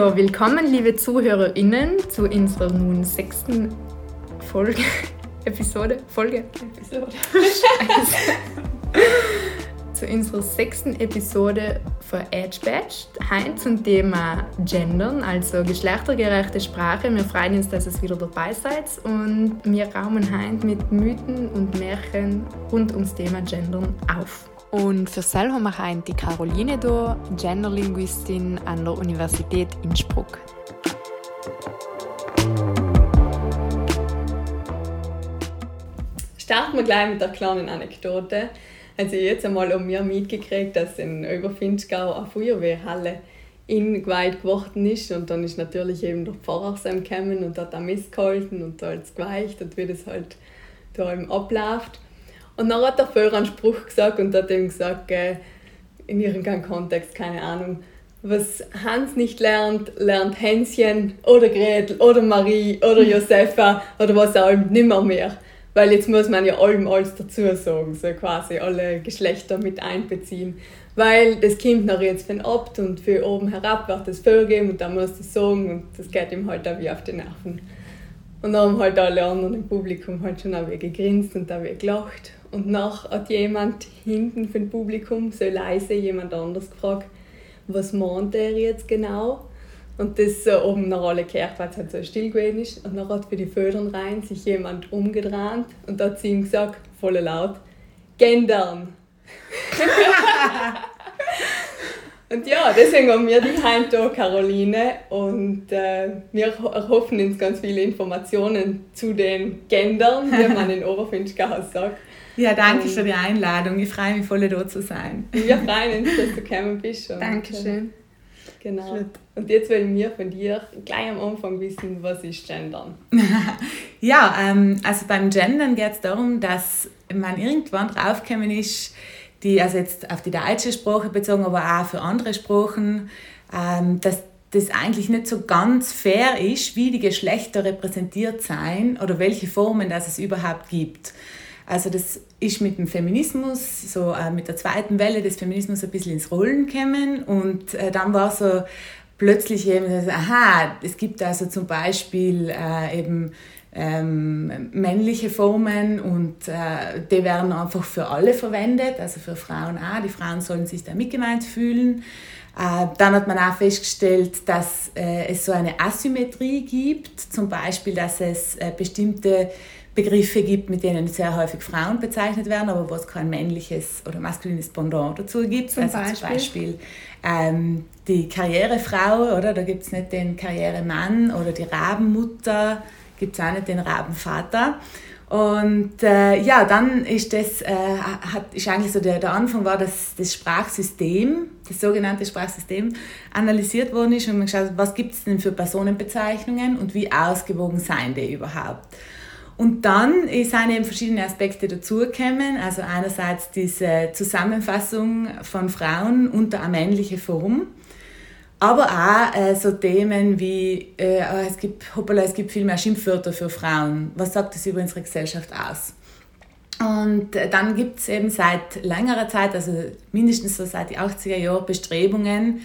Ja, willkommen, liebe ZuhörerInnen, zu unserer nun sechsten Folge, Episode, Folge, Episode. zu unserer sechsten Episode von Edge Badge. Heute zum Thema Gendern, also geschlechtergerechte Sprache. Wir freuen uns, dass ihr wieder dabei seid und wir raumen heute mit Mythen und Märchen rund ums Thema Gendern auf. Und für selber haben wir die Caroline da, Genderlinguistin an der Universität Innsbruck. Starten wir gleich mit der kleinen Anekdote. Also jetzt einmal um mir mitgekriegt, dass in Oberfinchgau eine Feuerwehrhalle in geweiht geworden ist und dann ist natürlich eben der Pfarrer gekommen und hat da missgehalten und da hat geweicht und wie das halt da eben abläuft. Und dann hat der Führer einen Spruch gesagt und hat ihm gesagt, äh, in irgendeinem Kontext, keine Ahnung, was Hans nicht lernt, lernt Hänschen oder Gretel oder Marie oder Josefa oder was auch immer nimmer mehr. Weil jetzt muss man ja allem alles dazu sagen, so quasi alle Geschlechter mit einbeziehen. Weil das kommt nach jetzt von ab und für oben herab wird das vorgeben und dann muss das sagen und das geht ihm halt auch wie auf die Nerven. Und dann haben halt alle anderen im Publikum halt schon auch wie gegrinst und auch wie gelacht. Und nach hat jemand hinten vom Publikum so leise jemand anders gefragt, was meint er jetzt genau? Und das so oben nach alle gehört, weil es halt so still gewesen ist. Und dann hat für die Födern rein sich jemand umgedreht und hat zu ihm gesagt, voll laut, gendern. und ja, deswegen haben wir die Heim da, Caroline. Und äh, wir erhoffen uns ganz viele Informationen zu den Gendern, wie man in Oberfinchgau sagt. Ja, danke für die Einladung. Ich freue mich voll, da zu sein. Wir freuen uns, dass du gekommen bist. Und, Dankeschön. Genau. Und jetzt wollen wir von dir gleich am Anfang wissen, was ist Gendern? ja, ähm, also beim Gendern geht es darum, dass man irgendwann draufgekommen ist, die, also jetzt auf die deutsche Sprache bezogen, aber auch für andere Sprachen, ähm, dass das eigentlich nicht so ganz fair ist, wie die Geschlechter repräsentiert sein oder welche Formen das es überhaupt gibt. Also das ist mit dem Feminismus, so äh, mit der zweiten Welle des Feminismus ein bisschen ins Rollen gekommen und äh, dann war so plötzlich eben, aha, es gibt also zum Beispiel äh, eben ähm, männliche Formen und äh, die werden einfach für alle verwendet, also für Frauen auch. Die Frauen sollen sich da mitgemeint fühlen. Äh, dann hat man auch festgestellt, dass äh, es so eine Asymmetrie gibt, zum Beispiel, dass es bestimmte Begriffe gibt, mit denen sehr häufig Frauen bezeichnet werden, aber wo es kein männliches oder maskulines Pendant dazu gibt. Zum also Beispiel, zum Beispiel ähm, die Karrierefrau, oder? Da gibt es nicht den Karrieremann oder die Rabenmutter, gibt es auch nicht den Rabenvater. Und äh, ja, dann ist das, äh, hat, ist eigentlich so der, der Anfang war, dass das Sprachsystem, das sogenannte Sprachsystem, analysiert worden ist und man geschaut, was gibt es denn für Personenbezeichnungen und wie ausgewogen seien die überhaupt. Und dann sind eben verschiedene Aspekte dazugekommen. Also einerseits diese Zusammenfassung von Frauen unter eine männliche Form, aber auch äh, so Themen wie, äh, oh, es, gibt, hoppala, es gibt viel mehr Schimpfwörter für Frauen. Was sagt das über unsere Gesellschaft aus? Und äh, dann gibt es eben seit längerer Zeit, also mindestens so seit den 80er Jahren, Bestrebungen,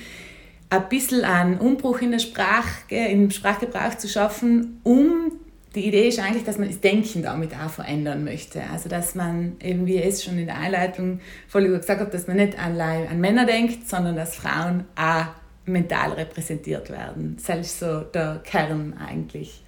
ein bisschen einen Umbruch in der Sprache, im Sprachgebrauch zu schaffen, um die Idee ist eigentlich, dass man das Denken damit auch verändern möchte. Also dass man eben, wie es schon in der Einleitung voll gesagt hat, dass man nicht an, an Männer denkt, sondern dass Frauen auch mental repräsentiert werden. Ist so der Kern eigentlich.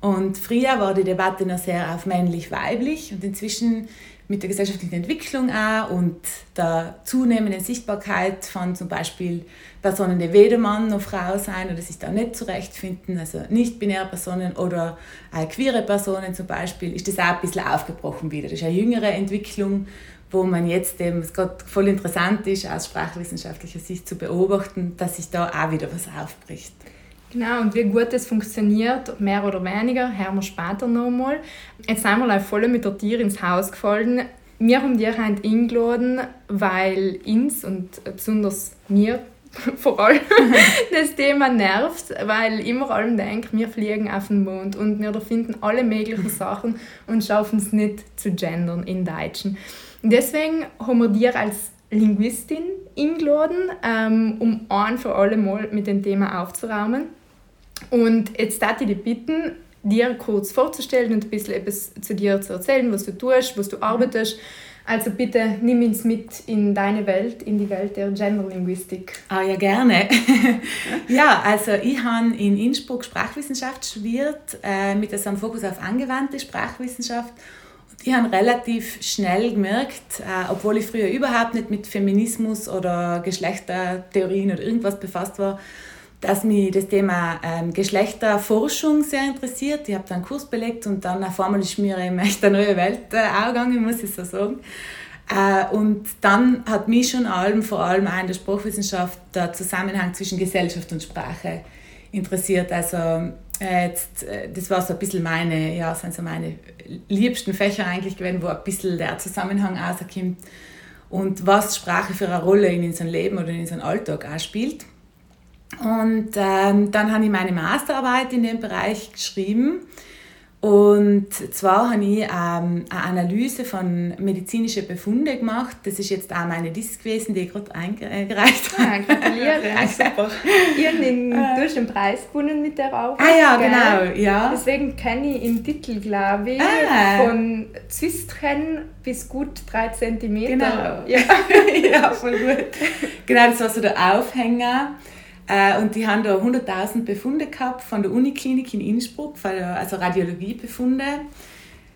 Und früher war die Debatte noch sehr auf männlich-weiblich und inzwischen mit der gesellschaftlichen Entwicklung auch und der zunehmenden Sichtbarkeit von zum Beispiel Personen, die weder Mann noch Frau sein oder sich da nicht zurechtfinden, also nicht-binäre Personen oder äh, queere Personen zum Beispiel, ist das auch ein bisschen aufgebrochen wieder. Das ist eine jüngere Entwicklung, wo man jetzt eben, es gerade voll interessant ist, aus sprachwissenschaftlicher Sicht zu beobachten, dass sich da auch wieder was aufbricht. Genau, und wie gut das funktioniert, mehr oder weniger, hören wir später nochmal. Jetzt sind wir voll mit der Tier ins Haus gefallen. Wir haben die heute eingeladen, weil uns und besonders mir vor allem das Thema nervt, weil ich immer allem denke, wir fliegen auf den Mond und wir finden alle möglichen Sachen und schaffen es nicht zu gendern in Deutschen. deswegen haben wir dir als Linguistin eingeladen, ähm, um ein für alle Mal mit dem Thema aufzuräumen. Und jetzt darf ich dich bitten, dir kurz vorzustellen und ein bisschen etwas zu dir zu erzählen, was du tust, was du arbeitest. Also bitte nimm uns mit in deine Welt, in die Welt der Genderlinguistik. Ah ja, gerne. ja, also ich habe in Innsbruck Sprachwissenschaft studiert, äh, mit einem Fokus auf angewandte Sprachwissenschaft. Und ich habe relativ schnell gemerkt, äh, obwohl ich früher überhaupt nicht mit Feminismus oder Geschlechtertheorien oder irgendwas befasst war, dass mich das Thema ähm, Geschlechterforschung sehr interessiert. Ich habe dann einen Kurs belegt und dann auf einmal ist mir eine neue Welt äh, aufgegangen, muss ich so sagen. Äh, und dann hat mich schon allem, vor allem auch in der Sprachwissenschaft, der Zusammenhang zwischen Gesellschaft und Sprache interessiert. Also äh, jetzt, äh, das war so ein bisschen meine, ja, sind so meine liebsten Fächer eigentlich gewesen, wo ein bisschen der Zusammenhang rauskommt und was Sprache für eine Rolle in unserem Leben oder in unserem Alltag auch spielt. Und ähm, dann habe ich meine Masterarbeit in dem Bereich geschrieben. Und zwar habe ich ähm, eine Analyse von medizinischen Befunden gemacht. Das ist jetzt auch meine Disk gewesen, die ich gerade eingereicht habe. Ah, gratuliere. super. Ich habe den, du hast den Preis gewonnen mit der Arbeit. Ah ja, gell? genau. Ja. Deswegen kenne ich im Titel, glaube ich, ah. von Zystren bis gut 3 cm. Genau. Ja. ja, voll gut. Genau, das war so der Aufhänger. Äh, und die haben da 100.000 Befunde gehabt von der Uniklinik in Innsbruck, also Radiologiebefunde,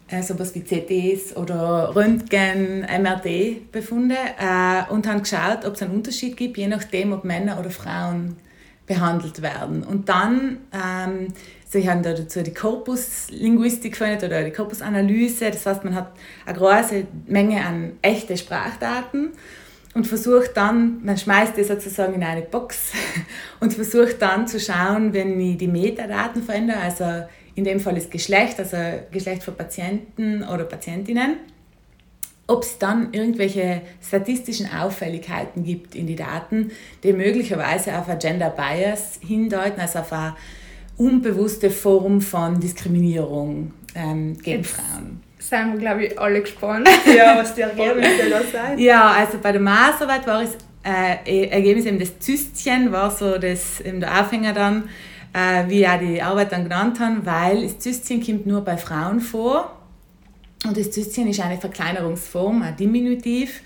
äh, sowas wie CTs oder Röntgen, MRT-Befunde äh, und haben geschaut, ob es einen Unterschied gibt, je nachdem, ob Männer oder Frauen behandelt werden. Und dann, ähm, sie haben da dazu die Korpuslinguistik verwendet oder die Korpusanalyse, das heißt, man hat eine große Menge an echten Sprachdaten und versucht dann, man schmeißt die sozusagen in eine Box und versucht dann zu schauen, wenn ich die Metadaten verändere, also in dem Fall ist Geschlecht, also Geschlecht für Patienten oder Patientinnen, ob es dann irgendwelche statistischen Auffälligkeiten gibt in die Daten, die möglicherweise auf ein Gender Bias hindeuten, also auf eine unbewusste Form von Diskriminierung ähm, gegen Jetzt Frauen sind wir, glaube ich, alle gespannt, ja, was die Ergebnisse da sind. Ja, also bei der Maßarbeit war es äh, Ergebnis eben das Zystchen, war so das, eben der Aufhänger dann, äh, wie auch die Arbeit dann genannt haben, weil das Zystchen kommt nur bei Frauen vor. Und das Zystchen ist eine Verkleinerungsform, ein Diminutiv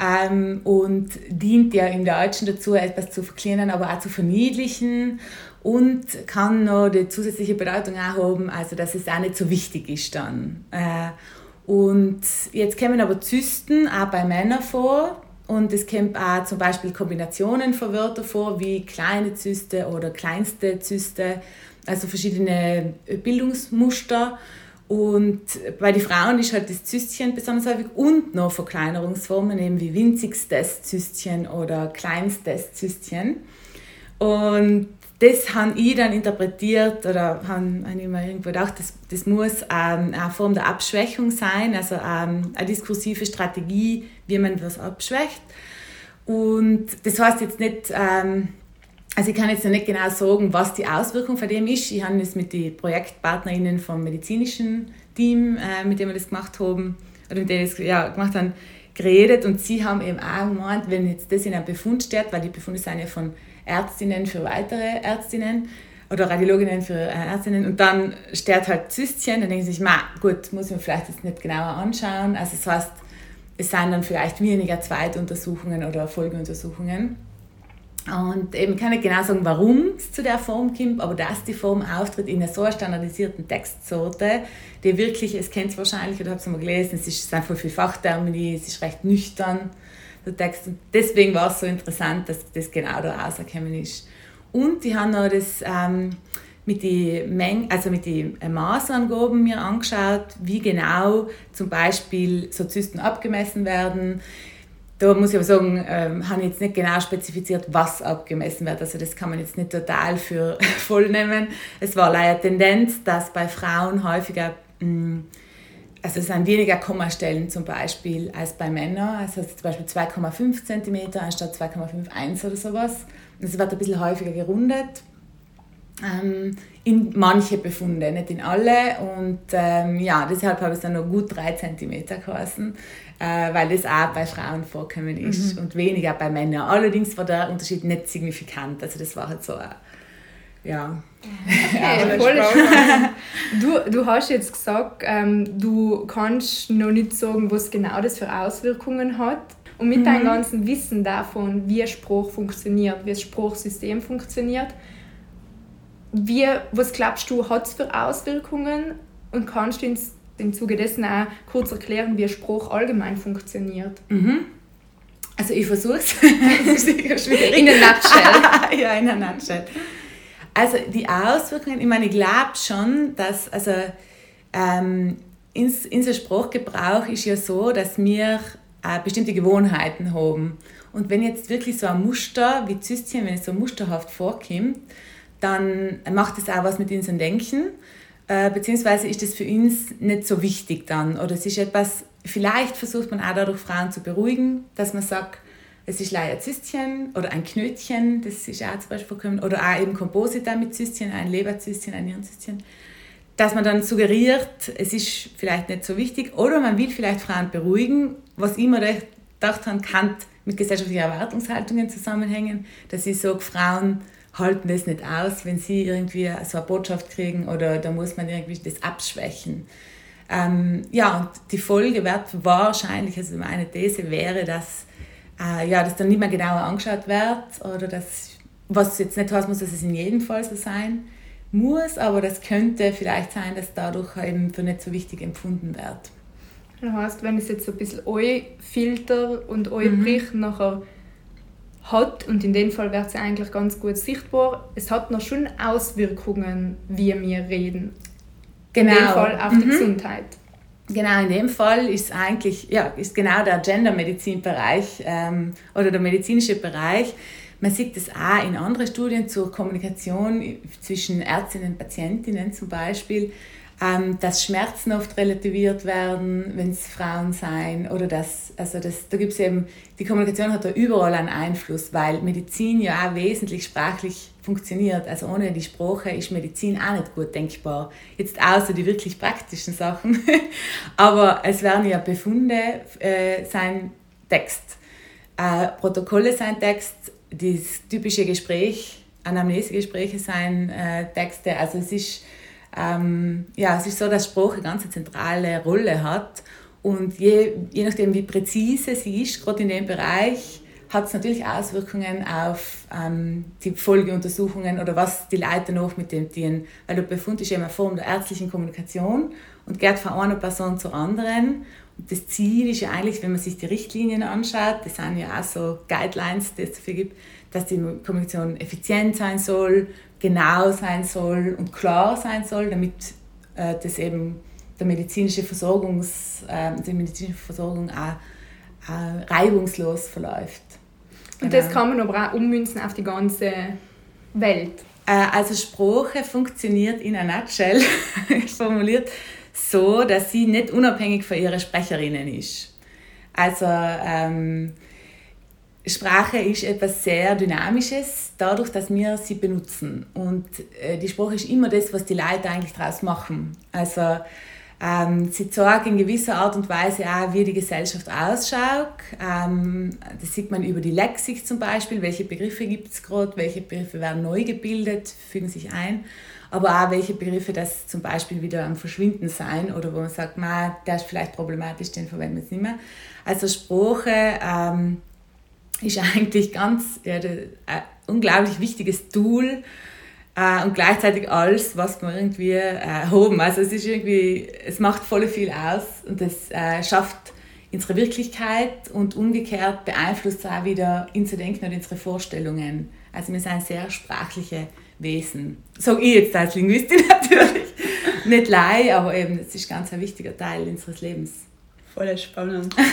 ähm, und dient ja im Deutschen dazu, etwas zu verkleinern, aber auch zu verniedlichen und kann noch die zusätzliche Bedeutung auch haben, also dass es auch nicht so wichtig ist dann. Äh, und jetzt kommen aber Zysten auch bei Männern vor und es kommt auch zum Beispiel Kombinationen von Wörtern vor, wie kleine Zyste oder kleinste Zyste, also verschiedene Bildungsmuster. Und bei den Frauen ist halt das Zystchen besonders häufig und noch Verkleinerungsformen, eben wie winzigstes Zystchen oder kleinstes Zystchen. Und das habe ich dann interpretiert oder habe ich mir irgendwo gedacht, das, das muss ähm, eine Form der Abschwächung sein, also ähm, eine diskursive Strategie, wie man was abschwächt. Und das heißt jetzt nicht, ähm, also ich kann jetzt noch nicht genau sagen, was die Auswirkung von dem ist. Ich habe das mit den ProjektpartnerInnen vom medizinischen Team, äh, mit dem wir das gemacht haben, oder mit denen das ja, gemacht haben, geredet und sie haben eben auch gemeint, wenn jetzt das in einem Befund steht, weil die Befunde sind ja von Ärztinnen für weitere Ärztinnen oder Radiologinnen für äh, Ärztinnen und dann steht halt Zystchen, dann denken sie sich, ma, gut, muss ich mir vielleicht jetzt nicht genauer anschauen. Also das heißt, es sind dann vielleicht weniger Zweituntersuchungen oder Folgeuntersuchungen. Und eben kann ich genau sagen, warum es zu der Form kommt, aber dass die Form auftritt in einer so standardisierten Textsorte, die wirklich, es kennt es wahrscheinlich, oder habt es mal gelesen, es ist einfach viel Fachtermini, es ist recht nüchtern der Text. Und deswegen war es so interessant, dass das genau da rausgekommen ist. Und ich habe noch das ähm, mit den Mengen, also mit den Maßangaben mir angeschaut, wie genau zum Beispiel so Zysten abgemessen werden. Da muss ich aber sagen, ähm, habe ich jetzt nicht genau spezifiziert, was abgemessen wird. Also das kann man jetzt nicht total für voll nehmen. Es war leider Tendenz, dass bei Frauen häufiger mh, mm, also es sind weniger Kommastellen zum Beispiel als bei Männern. Also zum Beispiel 2,5 cm anstatt 2,51 oder sowas. Es wird ein bisschen häufiger gerundet. ähm, in manche Befunde, nicht in alle. Und ähm, ja, deshalb habe ich es dann noch gut 3 cm geheißen, weil das auch bei Frauen vorkommen ist mhm. und weniger bei Männern. Allerdings war der Unterschied nicht signifikant. Also das war halt so, äh, ja. Okay, voll du, du hast jetzt gesagt, ähm, du kannst noch nicht sagen, was genau das für Auswirkungen hat. Und mit mhm. deinem ganzen Wissen davon, wie Spruch funktioniert, wie das Spruchsystem funktioniert, wie, was glaubst du, hat es für Auswirkungen? Und kannst du ins, im Zuge dessen auch kurz erklären, wie Spruch allgemein funktioniert? Mhm. Also ich versuche es. In der Nutshell. ja, in der Nutshell. Also die Auswirkungen, ich meine, ich glaube schon, dass also ähm, ins, unser Sprachgebrauch ist ja so, dass wir äh, bestimmte Gewohnheiten haben. Und wenn jetzt wirklich so ein Muster wie Zystien, wenn es so musterhaft vorkommt, dann macht es auch was mit unserem Denken, äh, beziehungsweise ist es für uns nicht so wichtig dann. Oder es ist etwas, vielleicht versucht man auch dadurch Frauen zu beruhigen, dass man sagt, es ist leider Zystchen oder ein Knötchen, das ist auch zum Beispiel vorkommen, oder auch eben Komposita mit Zystchen, ein Leberzystchen, ein Nierenzystchen, dass man dann suggeriert, es ist vielleicht nicht so wichtig, oder man will vielleicht Frauen beruhigen, was ich immer gedacht habe, kann mit gesellschaftlichen Erwartungshaltungen zusammenhängen, dass ich sage, Frauen halten das nicht aus, wenn sie irgendwie so eine Botschaft kriegen oder da muss man irgendwie das abschwächen. Ähm, ja, und die Folge wird wahrscheinlich, also meine These wäre, dass äh, ja, das dann nicht mehr genauer angeschaut wird oder das, was jetzt nicht heißt muss, dass es in jedem Fall so sein muss, aber das könnte vielleicht sein, dass dadurch eben für nicht so wichtig empfunden wird. Das heißt, wenn es jetzt so ein bisschen euer Filter und euer mhm. Bericht nachher hat, und in dem Fall wird es eigentlich ganz gut sichtbar, es hat noch schon Auswirkungen, wie wir reden. Genau. In dem Fall auf die mhm. Gesundheit. Genau, in dem Fall ist eigentlich, ja, ist genau der Gendermedizinbereich ähm, oder der medizinische Bereich. Man sieht das auch in anderen Studien zur Kommunikation zwischen Ärztinnen und Patientinnen zum Beispiel, ähm, dass Schmerzen oft relativiert werden, wenn es Frauen sein oder dass, also das, da gibt es eben, die Kommunikation hat da überall einen Einfluss, weil Medizin ja auch wesentlich sprachlich funktioniert. Also ohne die Sprache ist Medizin auch nicht gut denkbar. Jetzt außer die wirklich praktischen Sachen. Aber es werden ja Befunde äh, sein Text, äh, Protokolle sein Text, das typische Gespräch, Anamnesegespräche sein äh, Texte. Also es ist ähm, ja, es ist so, dass Sprache eine ganz zentrale Rolle hat. Und je, je nachdem, wie präzise sie ist, gerade in dem Bereich, hat es natürlich Auswirkungen auf ähm, die Folgeuntersuchungen oder was die Leute noch mit dem tun. Weil der Befund ist ja eine Form der ärztlichen Kommunikation und geht von einer Person zur anderen. Und das Ziel ist ja eigentlich, wenn man sich die Richtlinien anschaut, das sind ja auch so Guidelines, die es dafür gibt, dass die Kommunikation effizient sein soll, genau sein soll und klar sein soll, damit äh, das eben der medizinische Versorgungs, äh, die medizinische Versorgung auch, auch reibungslos verläuft. Und das genau. kann man aber auch ummünzen auf die ganze Welt. Äh, also Sprache funktioniert in einer Nutshell formuliert so, dass sie nicht unabhängig von ihren Sprecherinnen ist. Also ähm, Sprache ist etwas sehr Dynamisches, dadurch, dass wir sie benutzen. Und äh, die Sprache ist immer das, was die Leute eigentlich daraus machen. Also ähm, sie zeigen in gewisser Art und Weise auch, wie die Gesellschaft ausschaut. Ähm, das sieht man über die Lexik zum Beispiel, welche Begriffe gibt es gerade, welche Begriffe werden neu gebildet, fügen sich ein. Aber auch welche Begriffe das zum Beispiel wieder am Verschwinden sein oder wo man sagt, der ist vielleicht problematisch, den verwenden wir jetzt nicht mehr. Also Sprache ähm, ist eigentlich ganz ja, ein unglaublich wichtiges Tool äh, und gleichzeitig alles, was wir irgendwie äh, haben. Also es ist irgendwie, es macht voll viel aus und es äh, schafft unsere Wirklichkeit und umgekehrt beeinflusst auch wieder unser Denken und unsere Vorstellungen. Also wir sind sehr sprachliche Wesen. Sage ich jetzt als Linguistin natürlich. Nicht lei, aber eben, es ist ganz ein wichtiger Teil unseres Lebens. Voll spannend.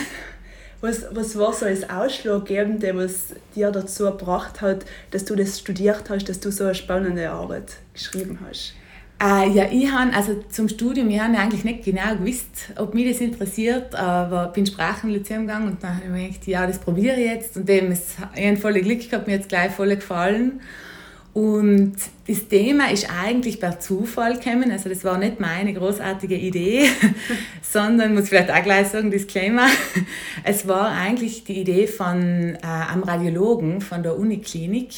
Was, was war so das Ausschlaggebende, was dir dazu gebracht hat, dass du das studiert hast, dass du so eine spannende Arbeit geschrieben hast? Äh, ja, ich habe also zum Studium, ich habe eigentlich nicht genau gewusst, ob mich das interessiert, aber bin Sprachenlyzeum gegangen und dann habe ich mir gedacht, ja, das probiere ich jetzt und dem ist ein volles Glück gehabt, mir jetzt gleich voll gefallen. Und das Thema ist eigentlich per Zufall gekommen. Also das war nicht meine großartige Idee, sondern, muss ich vielleicht auch gleich sagen, Disclaimer, es war eigentlich die Idee von äh, einem Radiologen von der Uniklinik,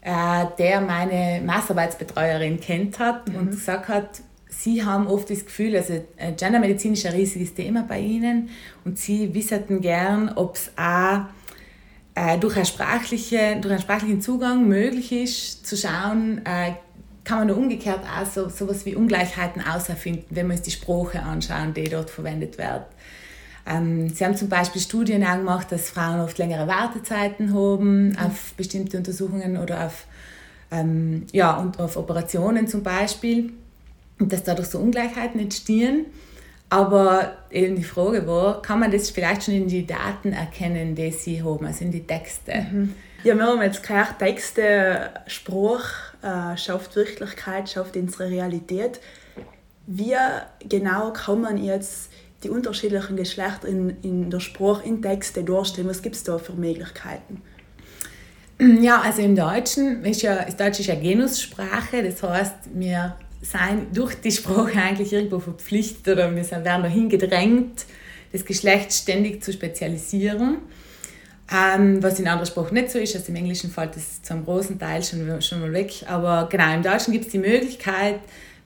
äh, der meine Masterarbeitsbetreuerin kennt hat mhm. und gesagt hat, Sie haben oft das Gefühl, also äh, Gendermedizin ist ein riesiges Thema bei Ihnen und Sie wisseten gern, ob es auch äh, durch, eine sprachliche, durch einen sprachlichen Zugang möglich ist, zu schauen, äh, kann man nur umgekehrt auch so etwas wie Ungleichheiten auserfinden, wenn wir uns die Sprache anschauen, die dort verwendet wird. Ähm, sie haben zum Beispiel Studien gemacht, dass Frauen oft längere Wartezeiten haben mhm. auf bestimmte Untersuchungen oder auf, ähm, ja, und auf Operationen zum Beispiel und dass dadurch so Ungleichheiten entstehen. Aber eben die Frage war, kann man das vielleicht schon in die Daten erkennen, die sie haben, also in die Texte? Mhm. Ja, wir haben jetzt gehört, Texte, Spruch äh, schafft Wirklichkeit, schafft unsere Realität. Wie genau kann man jetzt die unterschiedlichen Geschlechter in, in der Sprache, in Texte darstellen? Was gibt es da für Möglichkeiten? Ja, also im Deutschen ist ja, das Deutsch ist ja Genussprache, das heißt, wir sein durch die Sprache eigentlich irgendwo verpflichtet oder wir werden dahin gedrängt, das Geschlecht ständig zu spezialisieren. Ähm, was in anderen Sprachen nicht so ist, also im Englischen fällt das zum großen Teil schon, schon mal weg. Aber genau, im Deutschen gibt es die Möglichkeit,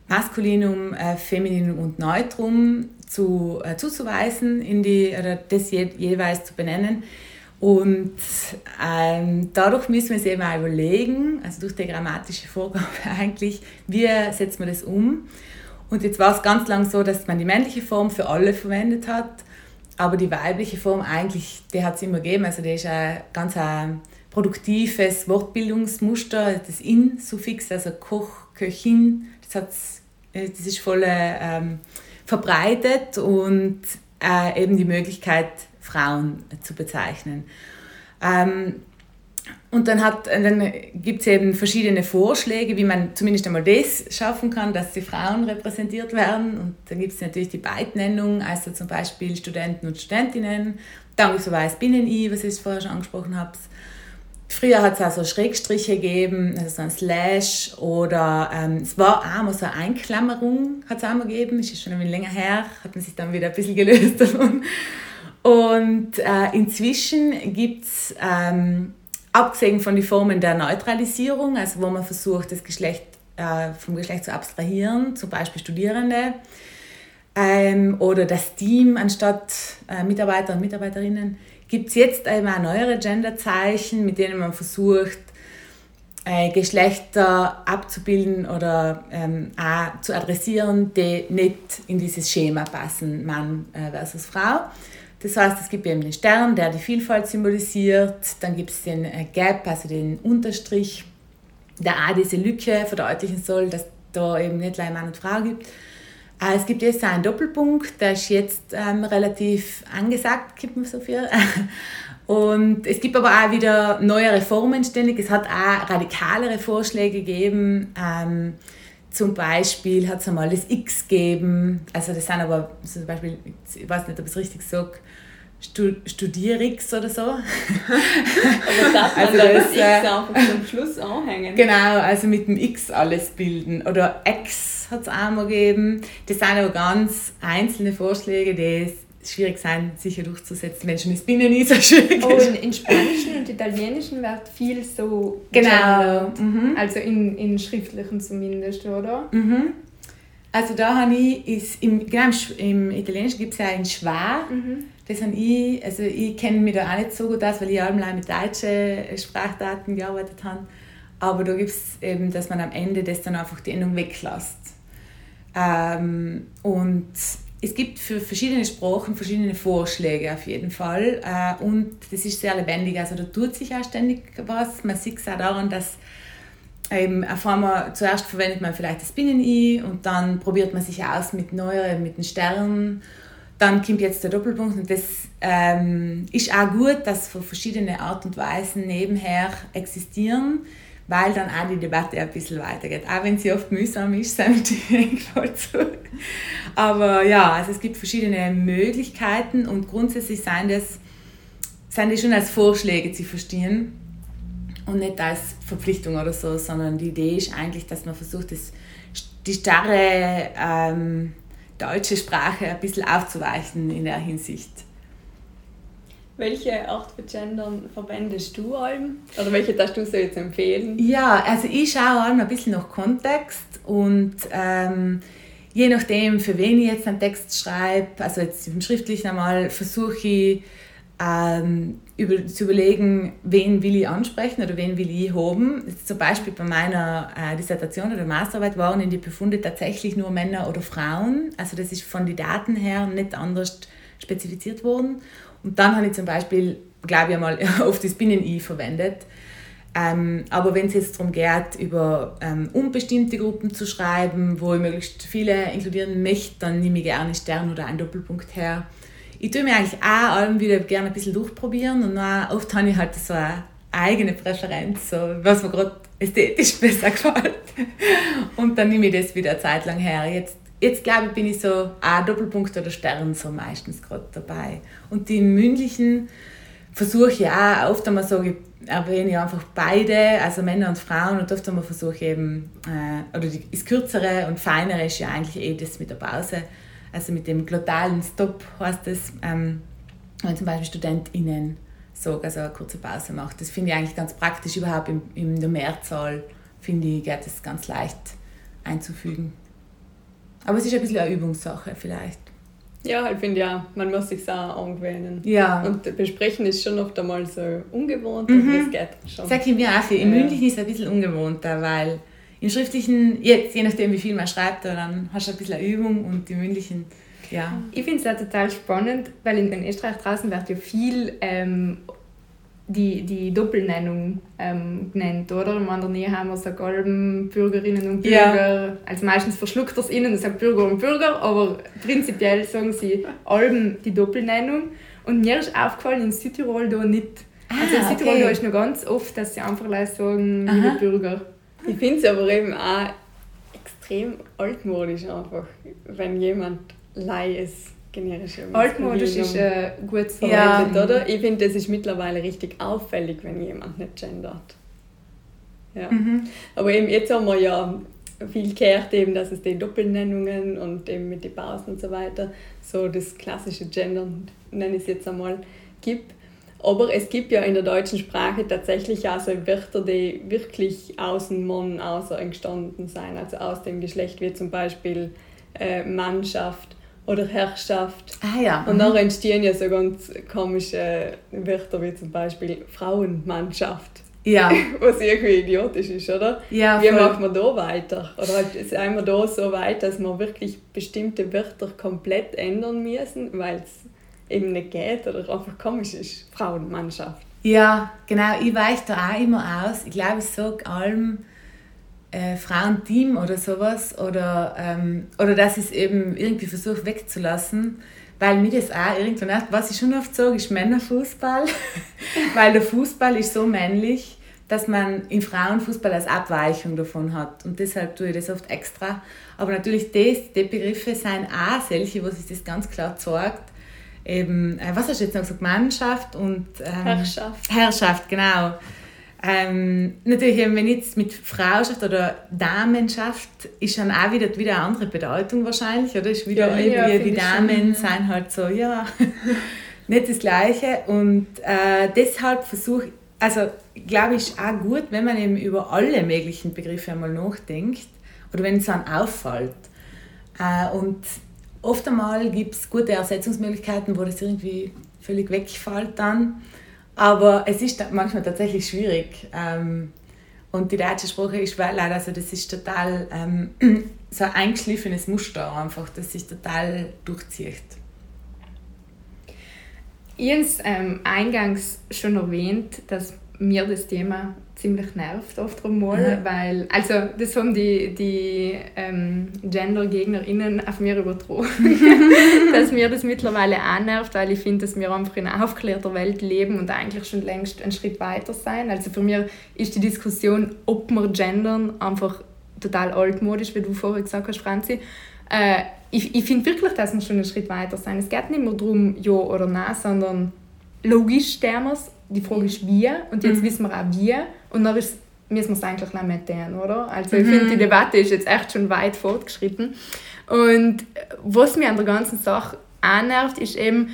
Maskulinum, äh, Femininum und Neutrum zu, äh, zuzuweisen, in die, oder das je, jeweils zu benennen. Und ähm, dadurch müssen wir es eben auch überlegen, also durch die grammatische Vorgabe eigentlich, wie setzt man das um. Und jetzt war es ganz lang so, dass man die männliche Form für alle verwendet hat, aber die weibliche Form eigentlich, die hat es immer gegeben, also die ist ein ganz ein produktives Wortbildungsmuster, das In-Suffix, also Koch, Köchin, das, hat's, äh, das ist voll ähm, verbreitet und äh, eben die Möglichkeit, Frauen zu bezeichnen. Ähm, und dann, dann gibt es eben verschiedene Vorschläge, wie man zumindest einmal das schaffen kann, dass die Frauen repräsentiert werden. Und dann gibt es natürlich die Beidnennung, also zum Beispiel Studenten und Studentinnen. Dann so weiß Binnen-I, was ich vorher schon angesprochen habe. Früher hat es auch so Schrägstriche gegeben, also so ein Slash oder ähm, es war auch mal so eine Einklammerung, hat es auch mal gegeben, ist schon ein bisschen länger her, hat man sich dann wieder ein bisschen gelöst davon. Und äh, inzwischen gibt es, ähm, abgesehen von den Formen der Neutralisierung, also wo man versucht, das Geschlecht äh, vom Geschlecht zu abstrahieren, zum Beispiel Studierende, ähm, oder das Team anstatt äh, Mitarbeiter und Mitarbeiterinnen, gibt es jetzt auch neuere Genderzeichen, mit denen man versucht, äh, Geschlechter abzubilden oder ähm, auch zu adressieren, die nicht in dieses Schema passen, Mann äh, versus Frau. Das heißt, es gibt eben den Stern, der die Vielfalt symbolisiert, dann gibt es den äh, Gap, also den Unterstrich, der auch diese Lücke verdeutlichen soll, dass da eben nicht gleich Mann und Frau gibt. Äh, es gibt jetzt einen Doppelpunkt, der ist jetzt ähm, relativ angesagt, gibt man so viel. Und es gibt aber auch wieder neue Reformen ständig. Es hat auch radikalere Vorschläge gegeben. Ähm, zum Beispiel hat es einmal das X gegeben. Also das sind aber zum Beispiel, ich weiß nicht, ob ich es richtig sage, Studierix oder so. Aber darf man also da das, X äh, einfach zum Schluss anhängen? Genau, also mit dem X alles bilden. Oder X hat es auch mal gegeben. Das sind aber ganz einzelne Vorschläge, die schwierig sein, sicher durchzusetzen, wenn schon das Binnen nicht so schwierig oh, in, in Spanischen und Italienischen wird viel so genau mhm. also in, in schriftlichen zumindest, oder? Mhm. Also da habe ich, ist im, genau im, im Italienischen gibt es ja ein Schwa, mhm. das habe ich, also ich kenne mich da auch nicht so gut aus, weil ich allein mit deutschen Sprachdaten gearbeitet habe, aber da gibt es eben, dass man am Ende das dann einfach die Endung weglässt. Ähm, und es gibt für verschiedene Sprachen verschiedene Vorschläge auf jeden Fall äh, und das ist sehr lebendig, also da tut sich auch ständig was. Man sieht es auch daran, dass eben auf einmal, zuerst verwendet man vielleicht das Binnen-I und dann probiert man sich aus mit neueren, mit den Sternen. Dann kommt jetzt der Doppelpunkt und das ähm, ist auch gut, dass verschiedene Art und Weisen nebenher existieren weil dann auch die Debatte ein bisschen weitergeht. Auch wenn sie oft mühsam ist, sind die zu. Aber ja, also es gibt verschiedene Möglichkeiten und grundsätzlich sind das, sind die schon als Vorschläge zu verstehen. und nicht als Verpflichtung oder so, sondern die Idee ist eigentlich, dass man versucht, das, die starre ähm, deutsche Sprache ein bisschen aufzuweichen in der Hinsicht. Welche Art für Gendern verwendest du allem? Oder welche darfst du so jetzt empfehlen? Ja, also ich schaue allem ein bisschen nach Kontext und ähm, je nachdem, für wen ich jetzt einen Text schreibe, also jetzt im Schriftlichen einmal, versuche ich ähm, über, zu überlegen, wen will ich ansprechen oder wen will ich hoben. Zum Beispiel bei meiner äh, Dissertation oder Masterarbeit waren in die Befunde tatsächlich nur Männer oder Frauen. Also das ist von den Daten her nicht anders spezifiziert worden. Und dann habe ich zum Beispiel, glaube ich einmal, oft das Binnen-I verwendet. Ähm, aber wenn es jetzt darum geht, über ähm, unbestimmte Gruppen zu schreiben, wo ich möglichst viele inkludieren möchte, dann nehme ich gerne einen Stern oder einen Doppelpunkt her ich tue mir eigentlich auch allem wieder gerne ein bisschen durchprobieren und dann oft habe ich halt so eine eigene Präferenz, so, was mir gerade ästhetisch besser gefällt. Und dann nehme ich das wieder eine Zeit lang her. Jetzt, jetzt glaube ich, bin ich so ein Doppelpunkt oder Stern so meistens gerade dabei. Und die mündlichen versuche ich auch, oft einmal so, ich erwähne ich einfach beide, also Männer und Frauen und oft einmal versuche ich eben, äh, oder die, das Kürzere und Feinere ist ja eigentlich eh das mit der Pause also mit dem glottalen Stop heißt es, ähm, wenn zum Beispiel StudentInnen so also eine kurze Pause macht. Das finde ich eigentlich ganz praktisch, überhaupt in, in der Mehrzahl, finde ich, geht das ganz leicht einzufügen. Aber es ist ein bisschen eine Übungssache vielleicht. Ja, ich finde ja, man muss sich auch angewöhnen. Ja. Und besprechen ist schon oft einmal so ungewohnt, mhm. aber das geht schon. Sag ich mir auch viel. Im ja. Mündlichen ist es ein bisschen ungewohnter, weil im Schriftlichen, jetzt, je nachdem wie viel man schreibt, dann hast du ein bisschen Übung und die mündlichen, ja. Ich finde es auch total spannend, weil in, in Österreich draußen wird ja viel ähm, die, die Doppelnennung ähm, genannt, oder? Im anderen Nehammer sagt allem Bürgerinnen und Bürger, ja. also meistens verschluckt das innen und sagt Bürger und Bürger, aber prinzipiell sagen sie allem die Doppelnennung. Und mir ist aufgefallen, in Südtirol da nicht. Also in ah, Südtirol okay. da ist noch ganz oft, dass sie einfach sagen, liebe Bürger. Ich finde es aber eben auch extrem altmodisch einfach, wenn jemand Lei ist generische Altmodisch ist äh, gut verwendet, ja. oder? Ich finde, das ist mittlerweile richtig auffällig, wenn jemand nicht gendert. Ja. Mhm. Aber eben jetzt haben wir ja viel gehört, eben, dass es die Doppelnennungen und eben mit den Pausen und so weiter so das klassische Gendern, nenne ich es jetzt einmal, gibt. Aber es gibt ja in der deutschen Sprache tatsächlich auch so Wörter, die wirklich aus dem Mann außer entstanden sind, also aus dem Geschlecht, wie zum Beispiel äh, Mannschaft oder Herrschaft. Ah, ja. Und dann mhm. entstehen ja so ganz komische Wörter wie zum Beispiel Frauenmannschaft. Ja. Was irgendwie idiotisch ist, oder? Ja, Wie macht man da weiter? Oder halt sind wir da so weit, dass wir wirklich bestimmte Wörter komplett ändern müssen, weil es eben nicht geht oder einfach komisch ist, Frauenmannschaft. Ja, genau. Ich weiche da auch immer aus. Ich glaube, ich sage allem äh, Frauenteam oder sowas. Oder, ähm, oder dass ich es eben irgendwie versuche wegzulassen. Weil mir das auch irgendwann nervt. Was ich schon oft sage, ist Männerfußball. weil der Fußball ist so männlich, dass man im Frauenfußball als Abweichung davon hat. Und deshalb tue ich das oft extra. Aber natürlich, das, die Begriffe sind auch solche, wo sich das ganz klar zeigt eben, äh, was hast du jetzt noch gesagt, Mannschaft und ähm, Herrschaft. Herrschaft, genau. Ähm, natürlich, wenn jetzt mit Frauschaft oder Damenschaft ist dann auch wieder, wieder eine andere Bedeutung wahrscheinlich, oder? Ist wieder ja, ja, die Damen schon, sind halt so, ja, nicht das Gleiche. Und äh, deshalb versuche ich, also glaube ich, auch gut, wenn man eben über alle möglichen Begriffe einmal nachdenkt oder wenn es dann auffällt. Äh, und Oft einmal gibt es gute Ersetzungsmöglichkeiten, wo das irgendwie völlig wegfällt dann. Aber es ist manchmal tatsächlich schwierig. Ähm, und die deutsche Sprache ist leider, also das ist total ähm, so ein eingeschliffenes Muster einfach, das sich total durchzieht. Es ähm, eingangs schon erwähnt, dass mir das Thema ziemlich nervt oft einmal, mhm. weil, also das haben die, die ähm, Gender-GegnerInnen auf mir übertragen, dass mir das mittlerweile auch nervt, weil ich finde, dass wir einfach in einer aufgeklärten Welt leben und eigentlich schon längst einen Schritt weiter sein. Also für mich ist die Diskussion, ob wir gendern, einfach total altmodisch, wie du vorher gesagt hast, Franzi. Äh, ich ich finde wirklich, dass wir schon einen Schritt weiter sein. Es geht nicht mehr darum, ja oder nein, sondern logisch sterben die Frage ist wie und jetzt Mhm. wissen wir auch wie und dann ist, müssen wir es eigentlich nicht mehr tun, oder? Also ich Mhm. finde, die Debatte ist jetzt echt schon weit fortgeschritten und was mir an der ganzen Sache annervt, ist eben,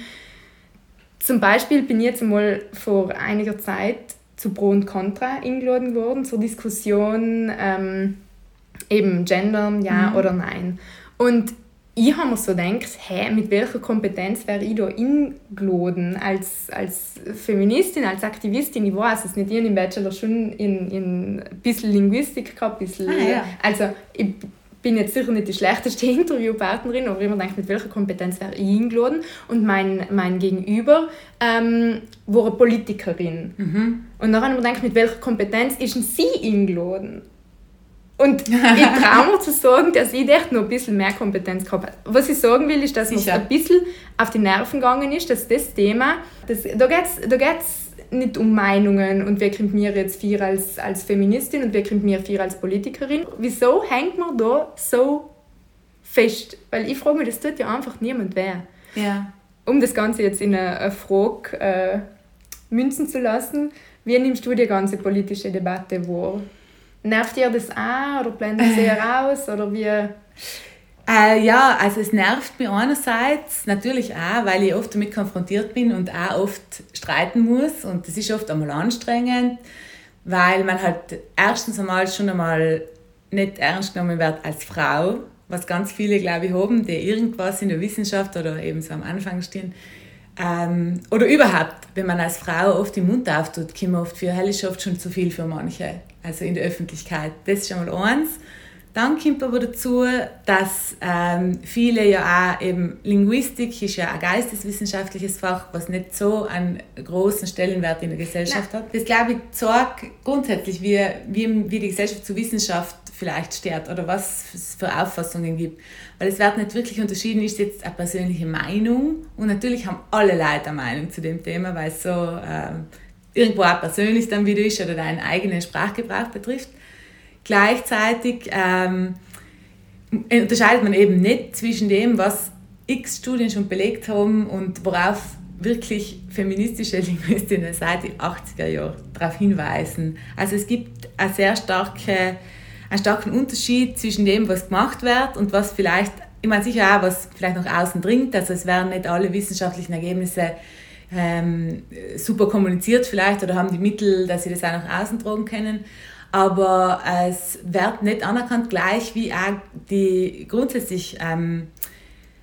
zum Beispiel bin ich jetzt einmal vor einiger Zeit zu Pro und Contra eingeladen worden, zur Diskussion ähm, eben Gendern, ja oder nein. Und ich habe mir so gedacht, hä, mit welcher Kompetenz wäre ich da eingeladen als, als Feministin, als Aktivistin? Ich weiß es nicht, ich habe im Bachelor schon in, in ein bisschen Linguistik gehabt, ein bisschen, Ah, ja. also ich bin jetzt sicher nicht die schlechteste Interviewpartnerin, aber mir gedacht, mit welcher Kompetenz wäre ich eingeladen? Und mein, mein Gegenüber ähm, war eine Politikerin. Und dann habe ich mir gedacht, mit welcher Kompetenz ist denn sie eingeladen? Und ich traue mir zu sagen, dass ich echt noch ein bisschen mehr Kompetenz gehabt habe. Was ich sagen will, ist, dass Sicher. ein bisschen auf die Nerven gegangen ist, dass das Thema, das, da geht es da geht's nicht um Meinungen und wer kommt mir jetzt vier als, als Feministin und wer kommt mir vier als Politikerin. Wieso hängt man da so fest? Weil ich frage mich, das tut ja einfach niemand wer. Ja. Um das Ganze jetzt in eine, eine Frage äh, münzen zu lassen, wie nimmst du die ganze politische Debatte wahr? Nervt dir das auch oder blendet sie raus? Oder wie? Äh, ja, also es nervt mich einerseits natürlich auch, weil ich oft damit konfrontiert bin und auch oft streiten muss und das ist oft einmal anstrengend, weil man halt erstens einmal schon einmal nicht ernst genommen wird als Frau, was ganz viele, glaube ich, haben, die irgendwas in der Wissenschaft oder eben so am Anfang stehen. Ähm, oder überhaupt, wenn man als Frau oft den Mund auftut, kommt man oft für hell ist oft schon zu viel für manche, also in der Öffentlichkeit. Das ist schon mal eins. Dann kommt aber dazu, dass ähm, viele ja auch eben Linguistik ist ja ein geisteswissenschaftliches Fach, was nicht so einen großen Stellenwert in der Gesellschaft hat. Das glaube ich zeigt grundsätzlich, wie, wie, wie die Gesellschaft zur Wissenschaft vielleicht steht oder was es für Auffassungen gibt. Weil es wird nicht wirklich unterschieden, ist jetzt eine persönliche Meinung und natürlich haben alle Leute eine Meinung zu dem Thema, weil es so ähm, irgendwo auch persönlich dann wieder ist oder deinen eigenen Sprachgebrauch betrifft. Gleichzeitig ähm, unterscheidet man eben nicht zwischen dem, was x Studien schon belegt haben und worauf wirklich feministische Linguistinnen seit den 80er Jahren darauf hinweisen. Also es gibt eine sehr starke, einen starken Unterschied zwischen dem, was gemacht wird und was vielleicht, ich meine sicher auch, was vielleicht nach außen dringt. Also es werden nicht alle wissenschaftlichen Ergebnisse ähm, super kommuniziert vielleicht oder haben die Mittel, dass sie das auch nach außen tragen können. Aber es wird nicht anerkannt, gleich wie auch die grundsätzlich ähm,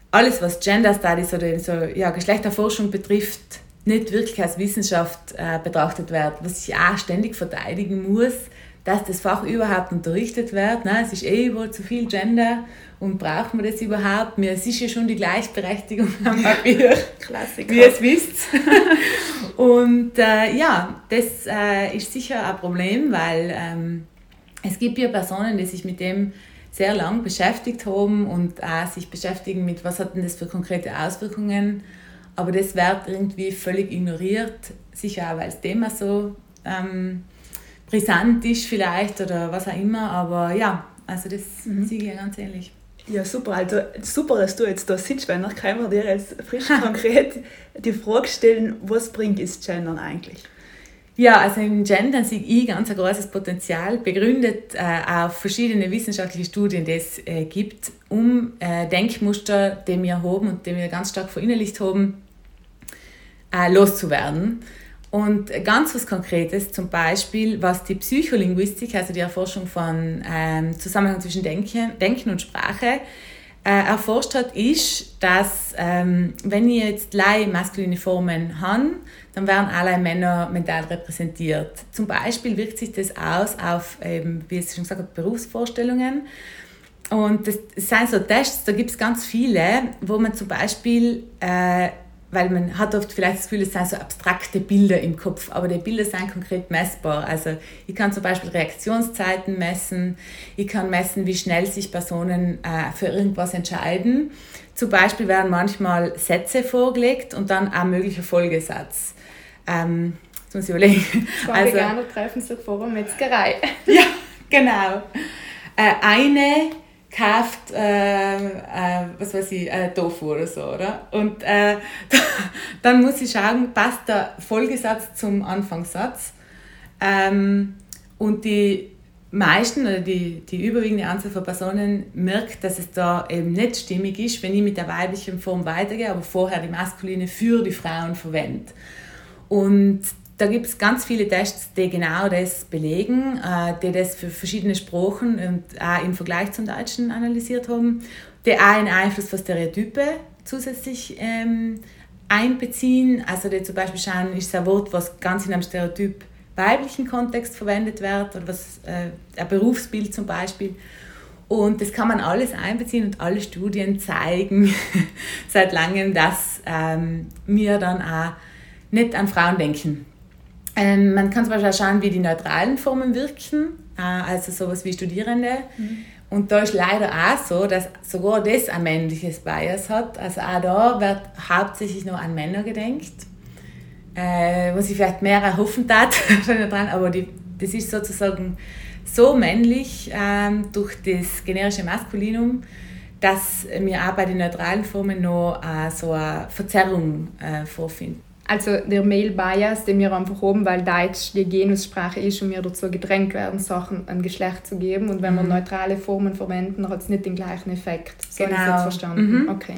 alles, was Gender Studies oder so, ja, Geschlechterforschung betrifft, nicht wirklich als Wissenschaft äh, betrachtet wird, was ich auch ständig verteidigen muss, dass das Fach überhaupt unterrichtet wird. Ne? Es ist eh wohl zu viel Gender und braucht man das überhaupt? Mir es ist ja schon die Gleichberechtigung am Papier. Klassiker. Wie ihr es wisst. Und äh, ja, das äh, ist sicher ein Problem, weil ähm, es gibt ja Personen, die sich mit dem sehr lang beschäftigt haben und auch sich beschäftigen mit, was hat denn das für konkrete Auswirkungen. Aber das wird irgendwie völlig ignoriert, sicher auch, weil das Thema so ähm, brisant ist vielleicht oder was auch immer. Aber ja, also das sehe ich ja ganz ähnlich. Ja, super. Also super, dass du jetzt da sitzt, weil dann können wir dir jetzt frisch konkret die Frage stellen, was bringt ist Gendern eigentlich? Ja, also im Gendern sehe ich ganz ein großes Potenzial, begründet äh, auf verschiedene wissenschaftliche Studien, die es äh, gibt, um äh, Denkmuster, die wir haben und die wir ganz stark verinnerlicht haben, äh, loszuwerden. Und ganz was Konkretes, zum Beispiel, was die Psycholinguistik, also die Erforschung von ähm, Zusammenhang zwischen Denken, Denken und Sprache, äh, erforscht hat, ist, dass ähm, wenn ich jetzt Lei maskuline Formen habe, dann werden alle Männer mental repräsentiert. Zum Beispiel wirkt sich das aus auf, ähm, wie ich schon gesagt habe, Berufsvorstellungen. Und das sind so Tests, da gibt es ganz viele, wo man zum Beispiel, äh, weil man hat oft vielleicht das Gefühl, es sind so abstrakte Bilder im Kopf, aber die Bilder sind konkret messbar. Also ich kann zum Beispiel Reaktionszeiten messen, ich kann messen, wie schnell sich Personen äh, für irgendwas entscheiden. Zum Beispiel werden manchmal Sätze vorgelegt und dann ein möglicher Folgesatz. Ähm, jetzt muss ich überlegen. Zwei Also- Veganer treffen sich vor einer Metzgerei. ja, genau. Äh, eine kauft, äh, äh, was weiß ich, äh, Tofu oder so, oder? Und äh, dann muss ich schauen, passt der Folgesatz zum Anfangssatz. Ähm, und die meisten oder die, die überwiegende Anzahl von Personen merkt, dass es da eben nicht stimmig ist, wenn ich mit der weiblichen Form weitergehe, aber vorher die maskuline für die Frauen verwende. Und da gibt es ganz viele Tests, die genau das belegen, äh, die das für verschiedene Sprachen und auch im Vergleich zum Deutschen analysiert haben, die auch einen Einfluss von Stereotype zusätzlich ähm, einbeziehen. Also die zum Beispiel schauen, ist es ein Wort, was ganz in einem Stereotyp weiblichen Kontext verwendet wird oder was äh, ein Berufsbild zum Beispiel. Und das kann man alles einbeziehen und alle Studien zeigen seit langem, dass ähm, wir dann auch nicht an Frauen denken. Ähm, man kann zum Beispiel auch schauen, wie die neutralen Formen wirken, äh, also sowas wie Studierende. Mhm. Und da ist leider auch so, dass sogar das ein männliches Bias hat. Also auch da wird hauptsächlich nur an Männer gedenkt äh, was ich vielleicht mehr erhoffen tat, dran, aber die, das ist sozusagen so männlich ähm, durch das generische Maskulinum, dass wir auch bei den neutralen Formen noch äh, so eine Verzerrung äh, vorfinden. Also der Male Bias, den wir einfach haben, weil Deutsch die Genussprache ist und wir dazu gedrängt werden, Sachen ein Geschlecht zu geben. Und wenn wir mhm. neutrale Formen verwenden, hat es nicht den gleichen Effekt. So genau. ich verstanden. Mhm. Okay.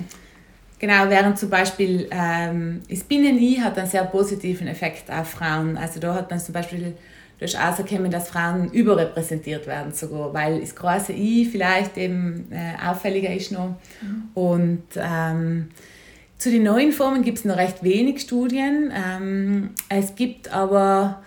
Genau, während zum Beispiel ähm, das Binnen-I hat einen sehr positiven Effekt auf Frauen. Also da hat man zum Beispiel durch auserkennen, dass Frauen überrepräsentiert werden sogar, weil das große I vielleicht eben äh, auffälliger ist noch. Mhm. Und ähm, zu den neuen Formen gibt es noch recht wenig Studien. Ähm, es gibt aber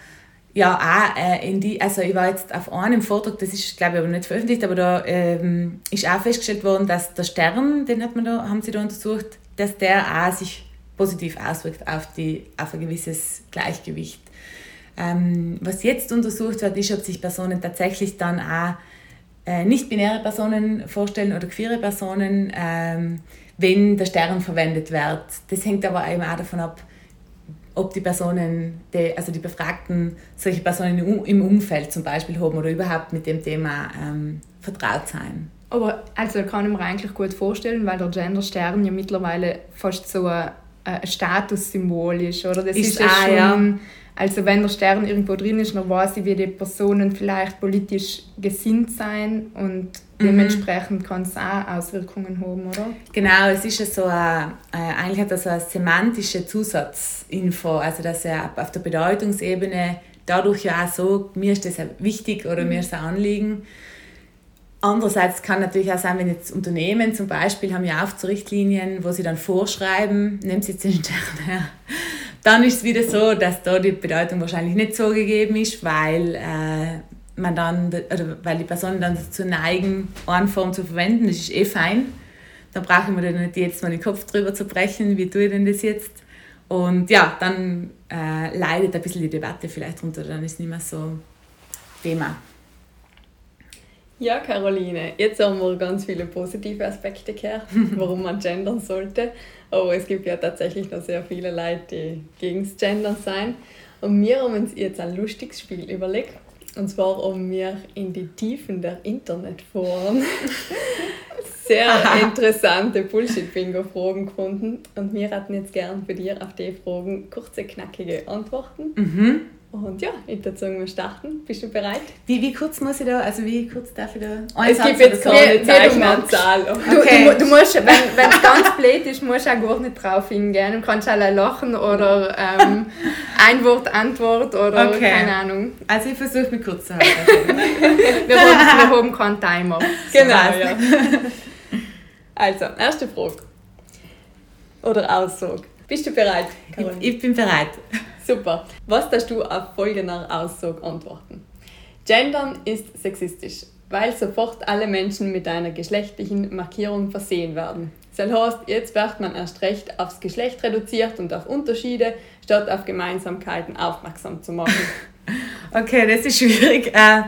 ja auch äh, in die, also ich war jetzt auf einem Vortrag, das ist glaube ich aber nicht veröffentlicht, aber da ähm, ist auch festgestellt worden, dass der Stern, den hat man da, haben sie da untersucht, dass der auch sich positiv auswirkt auf, die, auf ein gewisses Gleichgewicht. Ähm, was jetzt untersucht wird, ist, ob sich Personen tatsächlich dann auch äh, nicht-binäre Personen vorstellen oder queere Personen, ähm, wenn der Stern verwendet wird. Das hängt aber eben auch davon ab, ob die Personen, die, also die Befragten, solche Personen im Umfeld zum Beispiel haben oder überhaupt mit dem Thema ähm, vertraut sein. Aber also kann ich mir eigentlich gut vorstellen, weil der Genderstern ja mittlerweile fast so ein, ein Statussymbol ist, oder? Das ist, ist ja schon, ja. also wenn der Stern irgendwo drin ist, dann weiß ich, wie die Personen vielleicht politisch gesinnt sein und. Dementsprechend kann es auch Auswirkungen haben, oder? Genau, es ist ja so ein, äh, eigentlich hat das so eine semantische Zusatzinfo, also dass er auf der Bedeutungsebene dadurch ja auch so, mir ist das wichtig oder mhm. mir ist das ein Anliegen, Andererseits kann natürlich auch sein, wenn jetzt Unternehmen zum Beispiel haben ja Aufzurichtlinien, wo sie dann vorschreiben, nehmen Sie jetzt den Stern her, dann ist es wieder so, dass da die Bedeutung wahrscheinlich nicht so gegeben ist, weil äh, man dann, oder weil die Personen dann dazu neigen, eine Form zu verwenden. Das ist eh fein. Da brauche ich mir dann nicht jetzt mal den Kopf drüber zu brechen, wie tue ich denn das jetzt? Und ja, dann äh, leidet ein bisschen die Debatte vielleicht runter, dann ist es nicht mehr so Thema. Ja, Caroline, jetzt haben wir ganz viele positive Aspekte gehört, warum man gendern sollte. Aber es gibt ja tatsächlich noch sehr viele Leute, die gegen das Gendern sein. Und wir haben uns jetzt ein lustiges Spiel überlegt. Und zwar haben wir in die Tiefen der Internetforen sehr interessante Bullshit-Bingo-Fragen gefunden. Und wir hatten jetzt gern für dir auf die Fragen kurze, knackige Antworten. Mhm. Und ja, ich würde sagen, wir starten. Bist du bereit? Wie, wie kurz muss ich da, also wie kurz darf ich da? es gibt jetzt keine Zeichenanzahl. Okay. Du, du, musst, wenn es ganz blöd ist, musst du auch gar nicht drauf hingehen. Du kannst auch lachen oder ähm, ein Wort Antwort oder okay. keine Ahnung. Also ich versuche mich kurz zu halten. wir, haben, wir haben keinen Timer. Genau, ja. Also, erste Frage. Oder Aussage. Bist du bereit, Caroline? Ich, ich bin bereit. Super. Was darfst du auf folgender Aussage antworten? Gendern ist sexistisch, weil sofort alle Menschen mit einer geschlechtlichen Markierung versehen werden. Heißt, jetzt wird man erst recht aufs Geschlecht reduziert und auf Unterschiede, statt auf Gemeinsamkeiten aufmerksam zu machen. okay, das ist schwierig. Äh,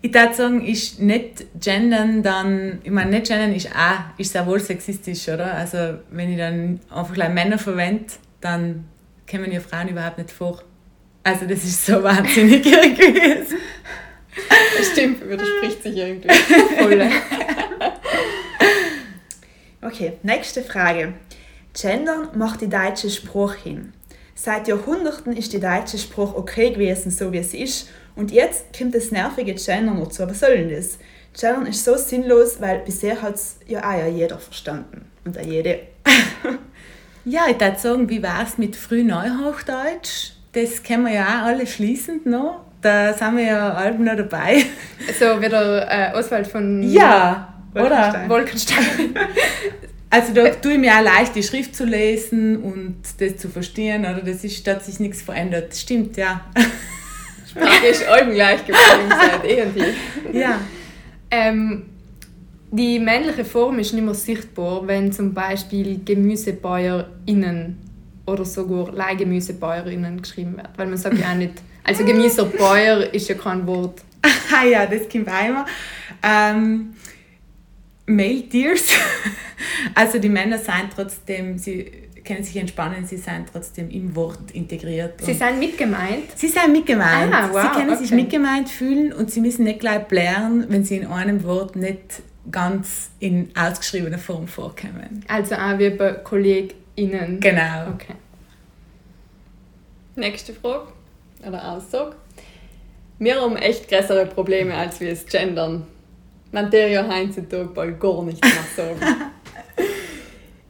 ich würde sagen, ist nicht gendern dann, ich meine, nicht gendern ist auch, ist sehr wohl sexistisch, oder? Also, wenn ich dann einfach gleich Männer verwende, dann kommen ja Frauen überhaupt nicht vor. Also das ist so wahnsinnig irgendwie. Das stimmt, widerspricht sich irgendwie. Voll. Okay, nächste Frage. Gendern macht die deutsche Sprache hin. Seit Jahrhunderten ist die deutsche Sprache okay gewesen, so wie es ist. Und jetzt kommt das nervige Gendern dazu. Was soll denn das? Gendern ist so sinnlos, weil bisher hat es ja auch ja jeder verstanden. Und auch jede. ja, ich würde sagen, wie war es mit Frühneuhochdeutsch? Das kennen wir ja auch alle fließend noch. Da sind wir ja alle noch dabei. So wie der äh, Oswald von ja, Wolkenstein. oder? Wolkenstein. Also da tue ich mir auch leicht, die Schrift zu lesen und das zu verstehen, oder das ist, da hat sich nichts verändert. Stimmt, ja. Sprache ist allem gleich geblieben seit eh und je. Ja. Ähm, die männliche Form ist nicht mehr sichtbar, wenn zum Beispiel GemüsebäuerInnen oder sogar Leihgemüsebäuerinnen geschrieben wird. Weil man sagt ja auch nicht, also Gemüsebäuer ist ja kein Wort. ah ja, das kommt auch immer. Ähm, Male Deers. also die Männer sind trotzdem, sie können sich entspannen, sie sind trotzdem im Wort integriert. Sie sind mitgemeint? Sie sind mitgemeint. Ah, wow, sie können okay. sich mitgemeint fühlen und sie müssen nicht gleich blären, wenn sie in einem Wort nicht ganz in ausgeschriebener Form vorkommen. Also auch wie bei KollegInnen? Genau. Okay. Nächste Frage oder Aussage. Wir haben echt größere Probleme, als wir es gendern. Man der ja heutzutage bald gar nicht mehr sagen.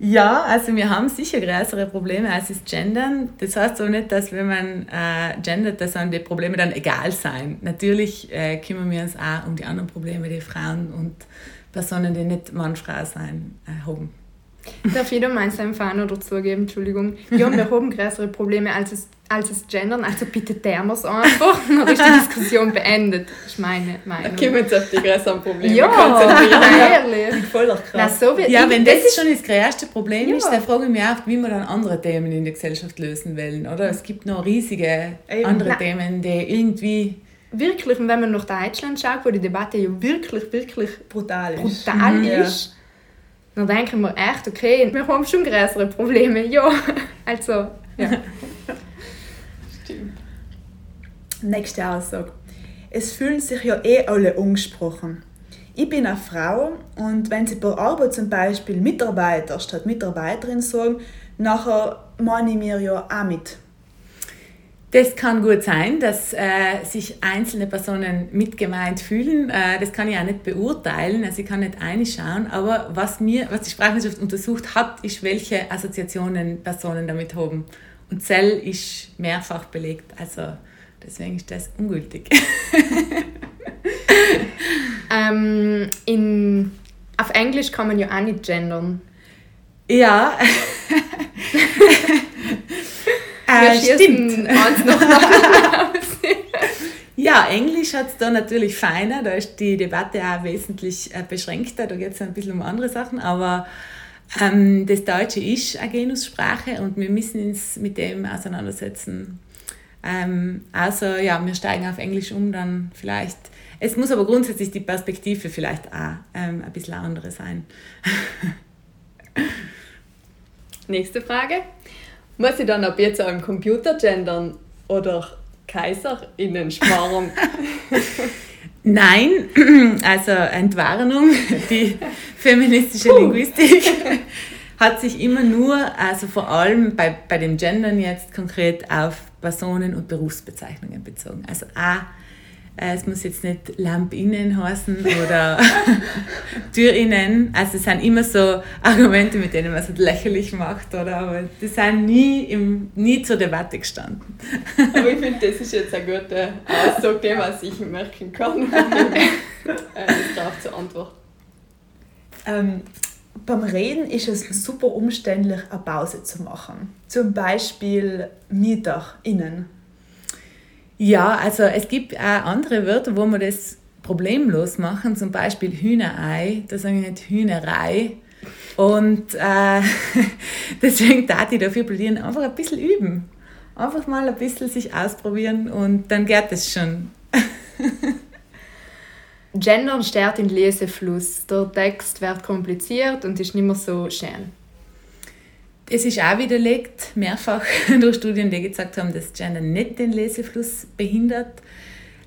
Ja, also wir haben sicher größere Probleme als das Gendern. Das heißt auch nicht, dass wenn man äh, gendert, dass dann die Probleme dann egal sein. Natürlich äh, kümmern wir uns auch um die anderen Probleme, die Frauen und Personen, die nicht Mann-Frau sein, äh, haben. Darf jeder meinen seinem Fan oder zugeben, Entschuldigung. Ja, wir haben größere Probleme als es, als es Gendern, also bitte muss einfach. Dann ist die Diskussion beendet. Das ist meine Meinung. Da kommen wir jetzt auf die größeren Probleme ja, ehrlich. Mit voller Kraft. so ja, wenn das, das schon das größte Problem ja. ist, dann frage ich mich auch, wie wir dann andere Themen in der Gesellschaft lösen wollen. Oder? Es gibt noch riesige Eben. andere Na. Themen, die irgendwie wirklich, und wenn man nach Deutschland schaut, wo die Debatte ja wirklich, wirklich brutal ist, brutal mhm. ist dann denken wir echt, okay, wir haben schon größere Probleme. Ja, also, ja. Stimmt. Nächste Aussage. Es fühlen sich ja eh alle angesprochen. Ich bin eine Frau und wenn Sie bei Arbeit zum Beispiel Mitarbeiter statt Mitarbeiterin sagen, nachher meine ich mir ja auch mit. Das kann gut sein, dass äh, sich einzelne Personen mitgemeint fühlen. Äh, das kann ich auch nicht beurteilen, also ich kann nicht einschauen. Aber was, mir, was die Sprachwissenschaft untersucht hat, ist, welche Assoziationen Personen damit haben. Und Zell ist mehrfach belegt, also deswegen ist das ungültig. ähm, in, auf Englisch kann man ja auch nicht gendern. Ja. Äh, stimmt. ja, Englisch hat es da natürlich feiner, da ist die Debatte auch wesentlich äh, beschränkter, da geht es ein bisschen um andere Sachen, aber ähm, das Deutsche ist eine Genussprache und wir müssen uns mit dem auseinandersetzen. Ähm, also ja, wir steigen auf Englisch um, dann vielleicht. Es muss aber grundsätzlich die Perspektive vielleicht auch ähm, ein bisschen andere sein. Nächste Frage. Muss ich dann ab jetzt auch im Computer gendern oder KaiserInnen sparen? Nein, also Entwarnung, die feministische Linguistik hat sich immer nur, also vor allem bei, bei den Gendern jetzt konkret auf Personen- und Berufsbezeichnungen bezogen. Also A es muss jetzt nicht Lampinnen heißen oder Türinnen. Also es sind immer so Argumente, mit denen man es lächerlich macht, oder? Aber die sind nie, im, nie zur Debatte gestanden. Aber ich finde, das ist jetzt ein guter Ausdruck, den man sich merken kann, äh, darauf zu antworten. Ähm, beim Reden ist es super umständlich, eine Pause zu machen. Zum Beispiel MieterInnen ja, also es gibt auch andere Wörter, wo man das problemlos machen, zum Beispiel Hühnerei, da sage ich nicht Hühnerei. Und äh, deswegen darf ich dafür plädieren, einfach ein bisschen üben. Einfach mal ein bisschen sich ausprobieren und dann geht es schon. Gendern stört den Lesefluss. Der Text wird kompliziert und ist nicht mehr so schön. Es ist auch widerlegt, mehrfach durch Studien, die gesagt haben, dass Gender nicht den Lesefluss behindert.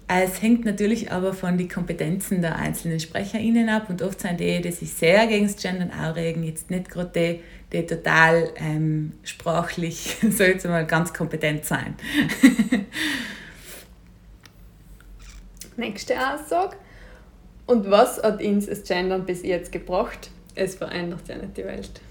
Es hängt natürlich aber von den Kompetenzen der einzelnen SprecherInnen ab und oft sind die, die sich sehr gegen das Gendern aufregen, jetzt nicht gerade die, die total ähm, sprachlich, so jetzt mal ganz kompetent sein. Nächste Aussage. Und was hat uns das Gendern bis jetzt gebracht? Es verändert ja nicht die Welt.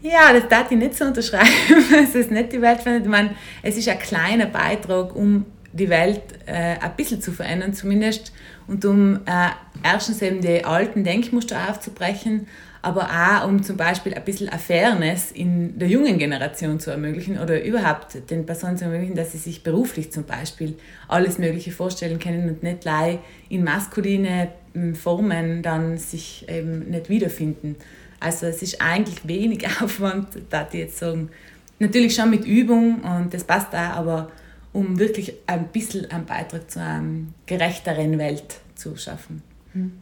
Ja, das darf ich nicht so unterschreiben. Es ist nicht die Welt verändert. Ich meine, es ist ein kleiner Beitrag, um die Welt äh, ein bisschen zu verändern zumindest und um äh, erstens eben die alten Denkmuster aufzubrechen, aber auch um zum Beispiel ein bisschen Fairness in der jungen Generation zu ermöglichen oder überhaupt den Personen zu ermöglichen, dass sie sich beruflich zum Beispiel alles Mögliche vorstellen können und nicht gleich in maskuline hm, Formen dann sich eben nicht wiederfinden. Also es ist eigentlich wenig Aufwand, da ich jetzt sagen. Natürlich schon mit Übung und das passt auch, aber um wirklich ein bisschen einen Beitrag zu einer gerechteren Welt zu schaffen. Hm.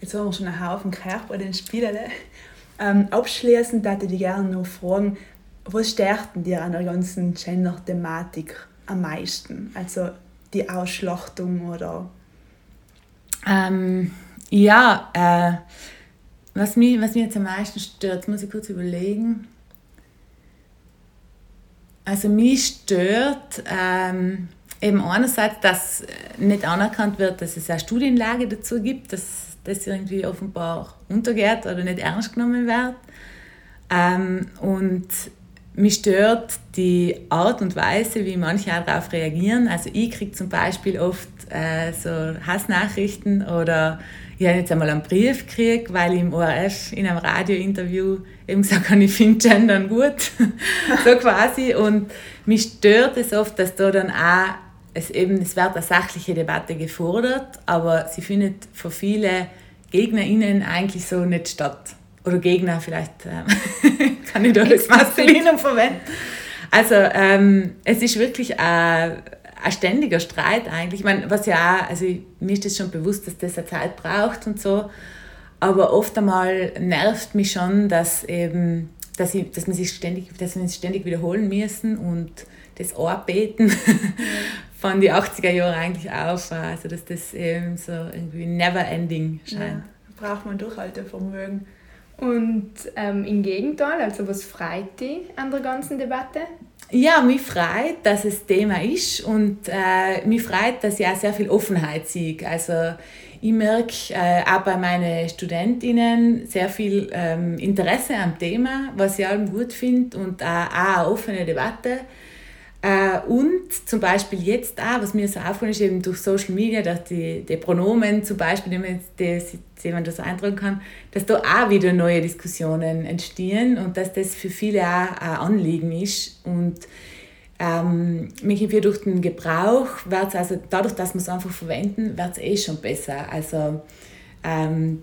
Jetzt haben wir schon einen Haufen gehört bei den Spielen. Ähm, abschließend würde ich dich gerne noch fragen, was stärkt dir an der ganzen Gender-Thematik am meisten? Also die Ausschlachtung oder? Ähm, ja, äh, was, mich, was mich jetzt am meisten stört, muss ich kurz überlegen. Also mich stört ähm, eben einerseits, dass nicht anerkannt wird, dass es eine Studienlage dazu gibt, dass das irgendwie offenbar untergeht oder nicht ernst genommen wird. Ähm, und mich stört die Art und Weise, wie manche auch darauf reagieren. Also ich kriege zum Beispiel oft äh, so Hassnachrichten oder ich habe jetzt einmal einen Brief gekriegt, weil ich im ORF in einem Radiointerview eben gesagt habe, ich finde Gendern gut. so quasi. Und mich stört es oft, dass da dann auch, es eben, es wird eine sachliche Debatte gefordert, aber sie findet für viele GegnerInnen eigentlich so nicht statt. Oder Gegner vielleicht, äh, kann ich da das Maskulinum verwenden. Also ähm, es ist wirklich ein, ein ständiger Streit eigentlich. Ich meine, was ja auch, also mir ist das schon bewusst, dass das eine Zeit braucht und so, aber oft einmal nervt mich schon, dass eben, dass, ich, dass man sich ständig, dass wir ständig wiederholen müssen und das Anbeten von den 80er Jahren eigentlich auf. Also dass das eben so irgendwie never ending scheint. Ja, braucht man Durchhaltevermögen. Und ähm, im Gegenteil, also was freut dich an der ganzen Debatte? Ja, mich freut, dass es Thema ist und äh, mich freut, dass ich auch sehr viel Offenheit sehe. Also ich merke äh, auch bei meinen Studentinnen sehr viel ähm, Interesse am Thema, was ich allem gut finde und auch, auch eine offene Debatte. Äh, und zum Beispiel jetzt auch, was mir so aufgefallen ist, eben durch Social Media, dass die, die Pronomen zum Beispiel, die man das eintragen kann, dass da auch wieder neue Diskussionen entstehen und dass das für viele auch ein Anliegen ist. Und ähm, durch den Gebrauch, wird's also dadurch, dass wir es einfach verwenden, wird es eh schon besser. Also ähm,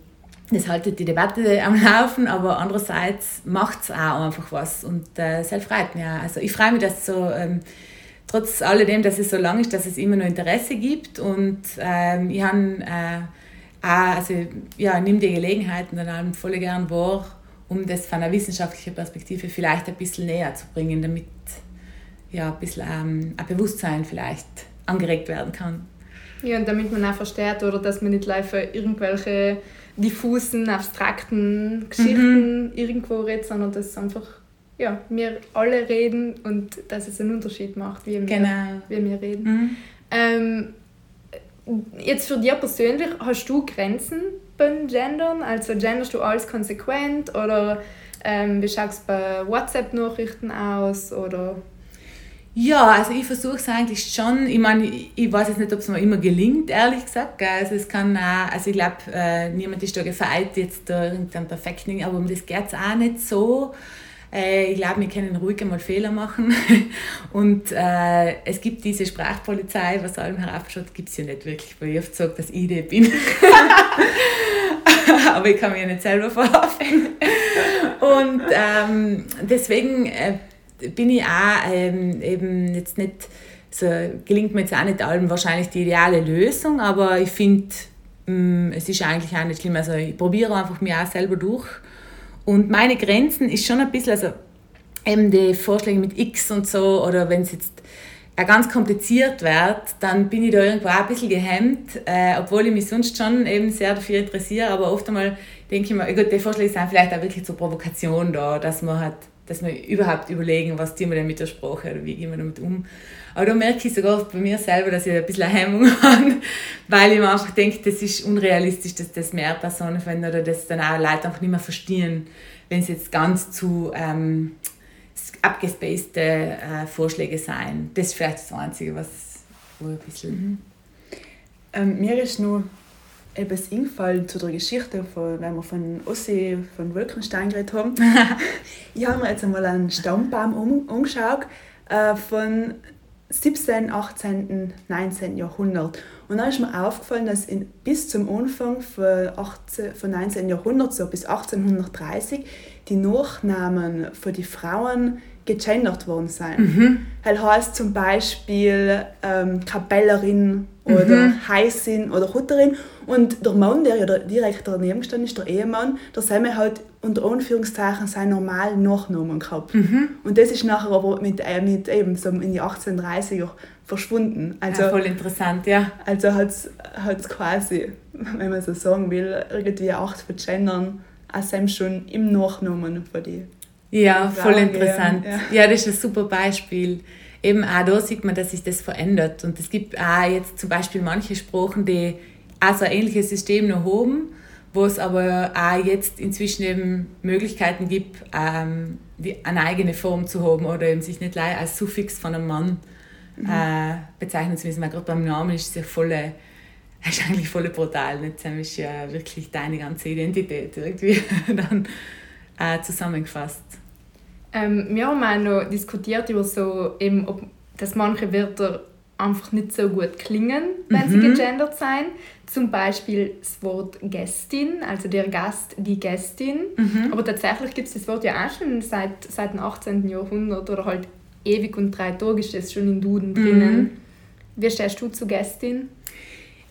das haltet die Debatte am Laufen, aber andererseits macht es auch einfach was und äh, das freut mich auch. Also ich freue mich, dass so, ähm, trotz alledem, dass es so lang ist, dass es immer noch Interesse gibt und ähm, ich habe äh, auch, also ja, nehme die Gelegenheiten dann allem voll gern wahr, um das von einer wissenschaftlichen Perspektive vielleicht ein bisschen näher zu bringen, damit ja, ein bisschen ähm, ein Bewusstsein vielleicht angeregt werden kann. Ja, und damit man auch versteht, oder dass man nicht live irgendwelche diffusen, abstrakten Geschichten mhm. irgendwo redet, sondern dass einfach ja, wir alle reden und dass es einen Unterschied macht, wie wir, genau. wie wir reden. Mhm. Ähm, jetzt für dich persönlich, hast du Grenzen beim Gendern? Also genderst du alles konsequent oder ähm, wie schaut es bei WhatsApp-Nachrichten aus? Oder ja, also ich versuche es eigentlich schon. Ich meine, ich weiß jetzt nicht, ob es mir immer gelingt, ehrlich gesagt. Also es kann auch, also ich glaube, äh, niemand ist da gefeit, jetzt da irgendein perfekten aber um das geht es auch nicht so. Äh, ich glaube, wir können ruhig einmal Fehler machen. Und äh, es gibt diese Sprachpolizei, was allem heraufschaut, gibt es ja nicht wirklich, weil ich oft sage, dass ich die bin. aber ich kann mich ja nicht selber verhaften. Und ähm, deswegen äh, bin ich auch ähm, eben jetzt nicht, so gelingt mir jetzt auch nicht allem wahrscheinlich die ideale Lösung, aber ich finde, mm, es ist eigentlich auch nicht schlimm. Also ich probiere einfach mir auch selber durch. Und meine Grenzen ist schon ein bisschen, also eben die Vorschläge mit X und so, oder wenn es jetzt auch ganz kompliziert wird, dann bin ich da irgendwo auch ein bisschen gehemmt, äh, obwohl ich mich sonst schon eben sehr dafür interessiere, aber oft einmal denke ich mir, gut, die Vorschläge sind vielleicht auch wirklich zur Provokation da, dass man hat, dass wir überhaupt überlegen, was tun wir denn mit der Sprache oder wie gehen wir damit um. Aber da merke ich sogar bei mir selber, dass ich ein bisschen eine Hemmung habe, weil ich mir einfach denke, das ist unrealistisch, dass das mehr Personen finden oder dass dann auch Leute einfach nicht mehr verstehen, wenn es jetzt ganz zu ähm, abgespacede äh, Vorschläge sein. Das ist vielleicht das Einzige, was wo ein bisschen... Mhm. Ähm, mir ist nur etwas eingefallen zu der Geschichte, von, wenn wir von Ossi von Wolkenstein geredet haben. ich habe mir jetzt einmal einen Stammbaum um, umgeschaut äh, von 17., 18., 19. Jahrhundert. Und dann ist mir aufgefallen, dass in, bis zum Anfang von, 18, von 19. Jahrhundert, so bis 1830, die Nachnamen für die Frauen gegendert worden sind. Mhm. Das heißt zum Beispiel ähm, Kapellerin oder mhm. Heißin oder Hutterin. Und der Mann, der ja direkt daneben gestanden ist, der Ehemann, der Semme hat unter Anführungszeichen seinen normalen Nachnamen gehabt. Mhm. Und das ist nachher aber mit, äh, mit eben so in die 1830er verschwunden. Also, ja, voll interessant, ja. Also hat es quasi, wenn man so sagen will, irgendwie Acht von Gendern, also schon im Nachnamen von die Ja, voll interessant. Ja. ja, das ist ein super Beispiel eben auch da sieht man, dass sich das verändert. Und es gibt auch jetzt zum Beispiel manche Sprachen, die auch so ein ähnliches System noch haben, wo es aber auch jetzt inzwischen eben Möglichkeiten gibt, ähm, eine eigene Form zu haben oder eben sich nicht gleich als Suffix von einem Mann mhm. äh, bezeichnen zu müssen. Weil gerade beim Namen ist es ja voll, ist eigentlich voll brutal. Nicht? Das ist ja wirklich deine ganze Identität irgendwie dann äh, zusammengefasst. Ähm, wir haben auch noch diskutiert über so, eben, ob, dass manche Wörter einfach nicht so gut klingen, wenn mhm. sie gegendert sind. Zum Beispiel das Wort Gästin, also der Gast, die Gästin. Mhm. Aber tatsächlich gibt es das Wort ja auch schon seit, seit dem 18. Jahrhundert oder halt ewig und drei Tage ist das schon in Duden drinnen. Mhm. Wie stehst du zu Gästin?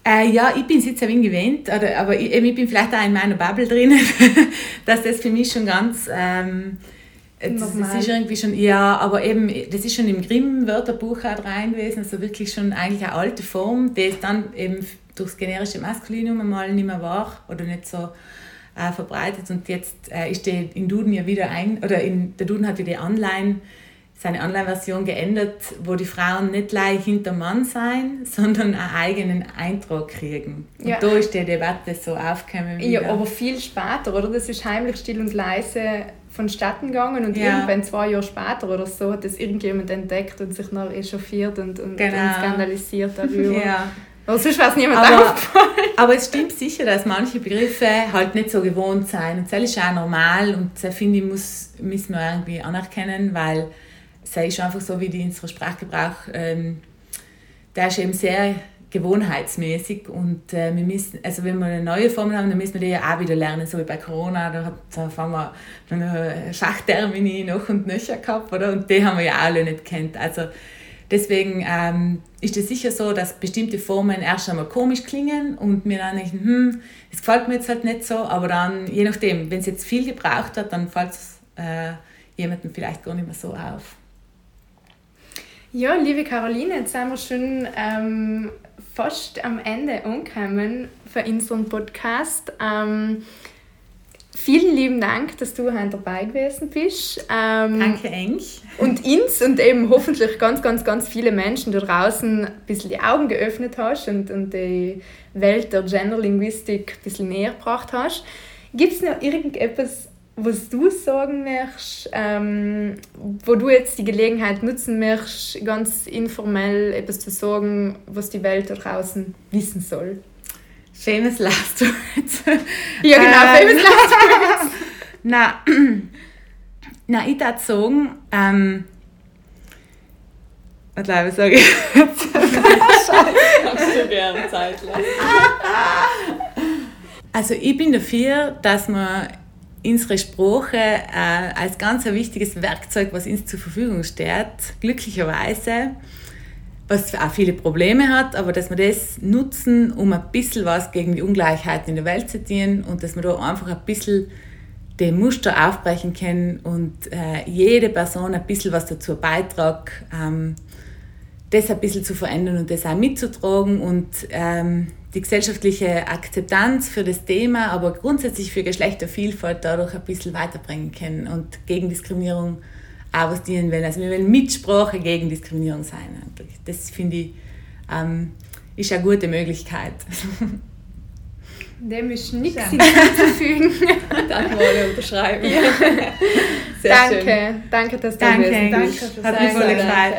Äh, ja, ich bin es jetzt wenig gewöhnt, oder, aber ich, ich, bin vielleicht auch in meiner Bubble drin, dass das für mich schon ganz... Ähm, das, das, ist irgendwie schon, ja, aber eben, das ist schon im Grimm-Wörterbuch auch rein gewesen, also wirklich schon eigentlich eine alte Form, die dann eben durchs generische Maskulinum mal nicht mehr war oder nicht so äh, verbreitet und jetzt äh, ist der in Duden ja wieder ein, oder in, der Duden hat wieder Online, seine Online-Version geändert, wo die Frauen nicht gleich hinter Mann sein, sondern einen eigenen Eintrag kriegen. Und ja. da ist die Debatte so aufgekommen. Wieder. Ja, aber viel später, oder? Das ist heimlich still und leise vonstatten gegangen und ja. irgendwann zwei Jahre später oder so hat das irgendjemand entdeckt und sich noch echauffiert und, und, genau. und skandalisiert darüber. ja. Aber sonst weiß niemand aber, aufgefallen. Aber es stimmt sicher, dass manche Begriffe halt nicht so gewohnt sind. Und das ist auch normal und das finde ich, muss, müssen wir irgendwie anerkennen, weil es ist einfach so, wie die unser Sprachgebrauch, ähm, der ist eben sehr gewohnheitsmäßig und äh, wir müssen, also wenn wir eine neue Formel haben, dann müssen wir die ja auch wieder lernen, so wie bei Corona, da, haben wir dann Schachtermini noch und nöcher gehabt, oder? Und die haben wir ja alle nicht kennt. Also deswegen ähm, ist es sicher so, dass bestimmte Formen erst einmal komisch klingen und mir dann denken, hm, das gefällt mir jetzt halt nicht so, aber dann, je nachdem, wenn es jetzt viel gebraucht hat, dann fällt es äh, jemandem vielleicht gar nicht mehr so auf. Ja, liebe Caroline, jetzt sind wir schon ähm, fast am Ende angekommen für unseren Podcast. Ähm, vielen lieben Dank, dass du heute dabei gewesen bist. Ähm, Danke, Eng. Und uns und eben hoffentlich ganz, ganz, ganz viele Menschen da draußen ein bisschen die Augen geöffnet hast und, und die Welt der Genderlinguistik ein bisschen näher gebracht hast. Gibt es noch irgendetwas, was du sagen möchtest, ähm, wo du jetzt die Gelegenheit nutzen möchtest, ganz informell etwas zu sagen, was die Welt da draußen wissen soll? Famous last words. ja, genau, ähm, famous last words. na, na, ich würde sagen, ähm, was glaube ich, sage ich jetzt? Kannst du gerne Zeit lassen. Also ich bin dafür, dass man unsere Sprache äh, als ganz ein wichtiges Werkzeug, was uns zur Verfügung steht, glücklicherweise, was auch viele Probleme hat, aber dass wir das nutzen, um ein bisschen was gegen die Ungleichheiten in der Welt zu tun und dass wir da einfach ein bisschen den Muster aufbrechen können und äh, jede Person ein bisschen was dazu beitragt, ähm, das ein bisschen zu verändern und das auch mitzutragen und ähm, die gesellschaftliche Akzeptanz für das Thema, aber grundsätzlich für Geschlechtervielfalt dadurch ein bisschen weiterbringen können und gegen Diskriminierung auch was dienen wollen. Also wir wollen Mitsprache gegen Diskriminierung sein. Das finde ich ähm, ist eine gute Möglichkeit. Dem ist nichts hinzuzufügen. Danke, mal unterschreiben. Ja. Danke, schön. danke, dass du Danke, danke. Hat mich voll gefreut.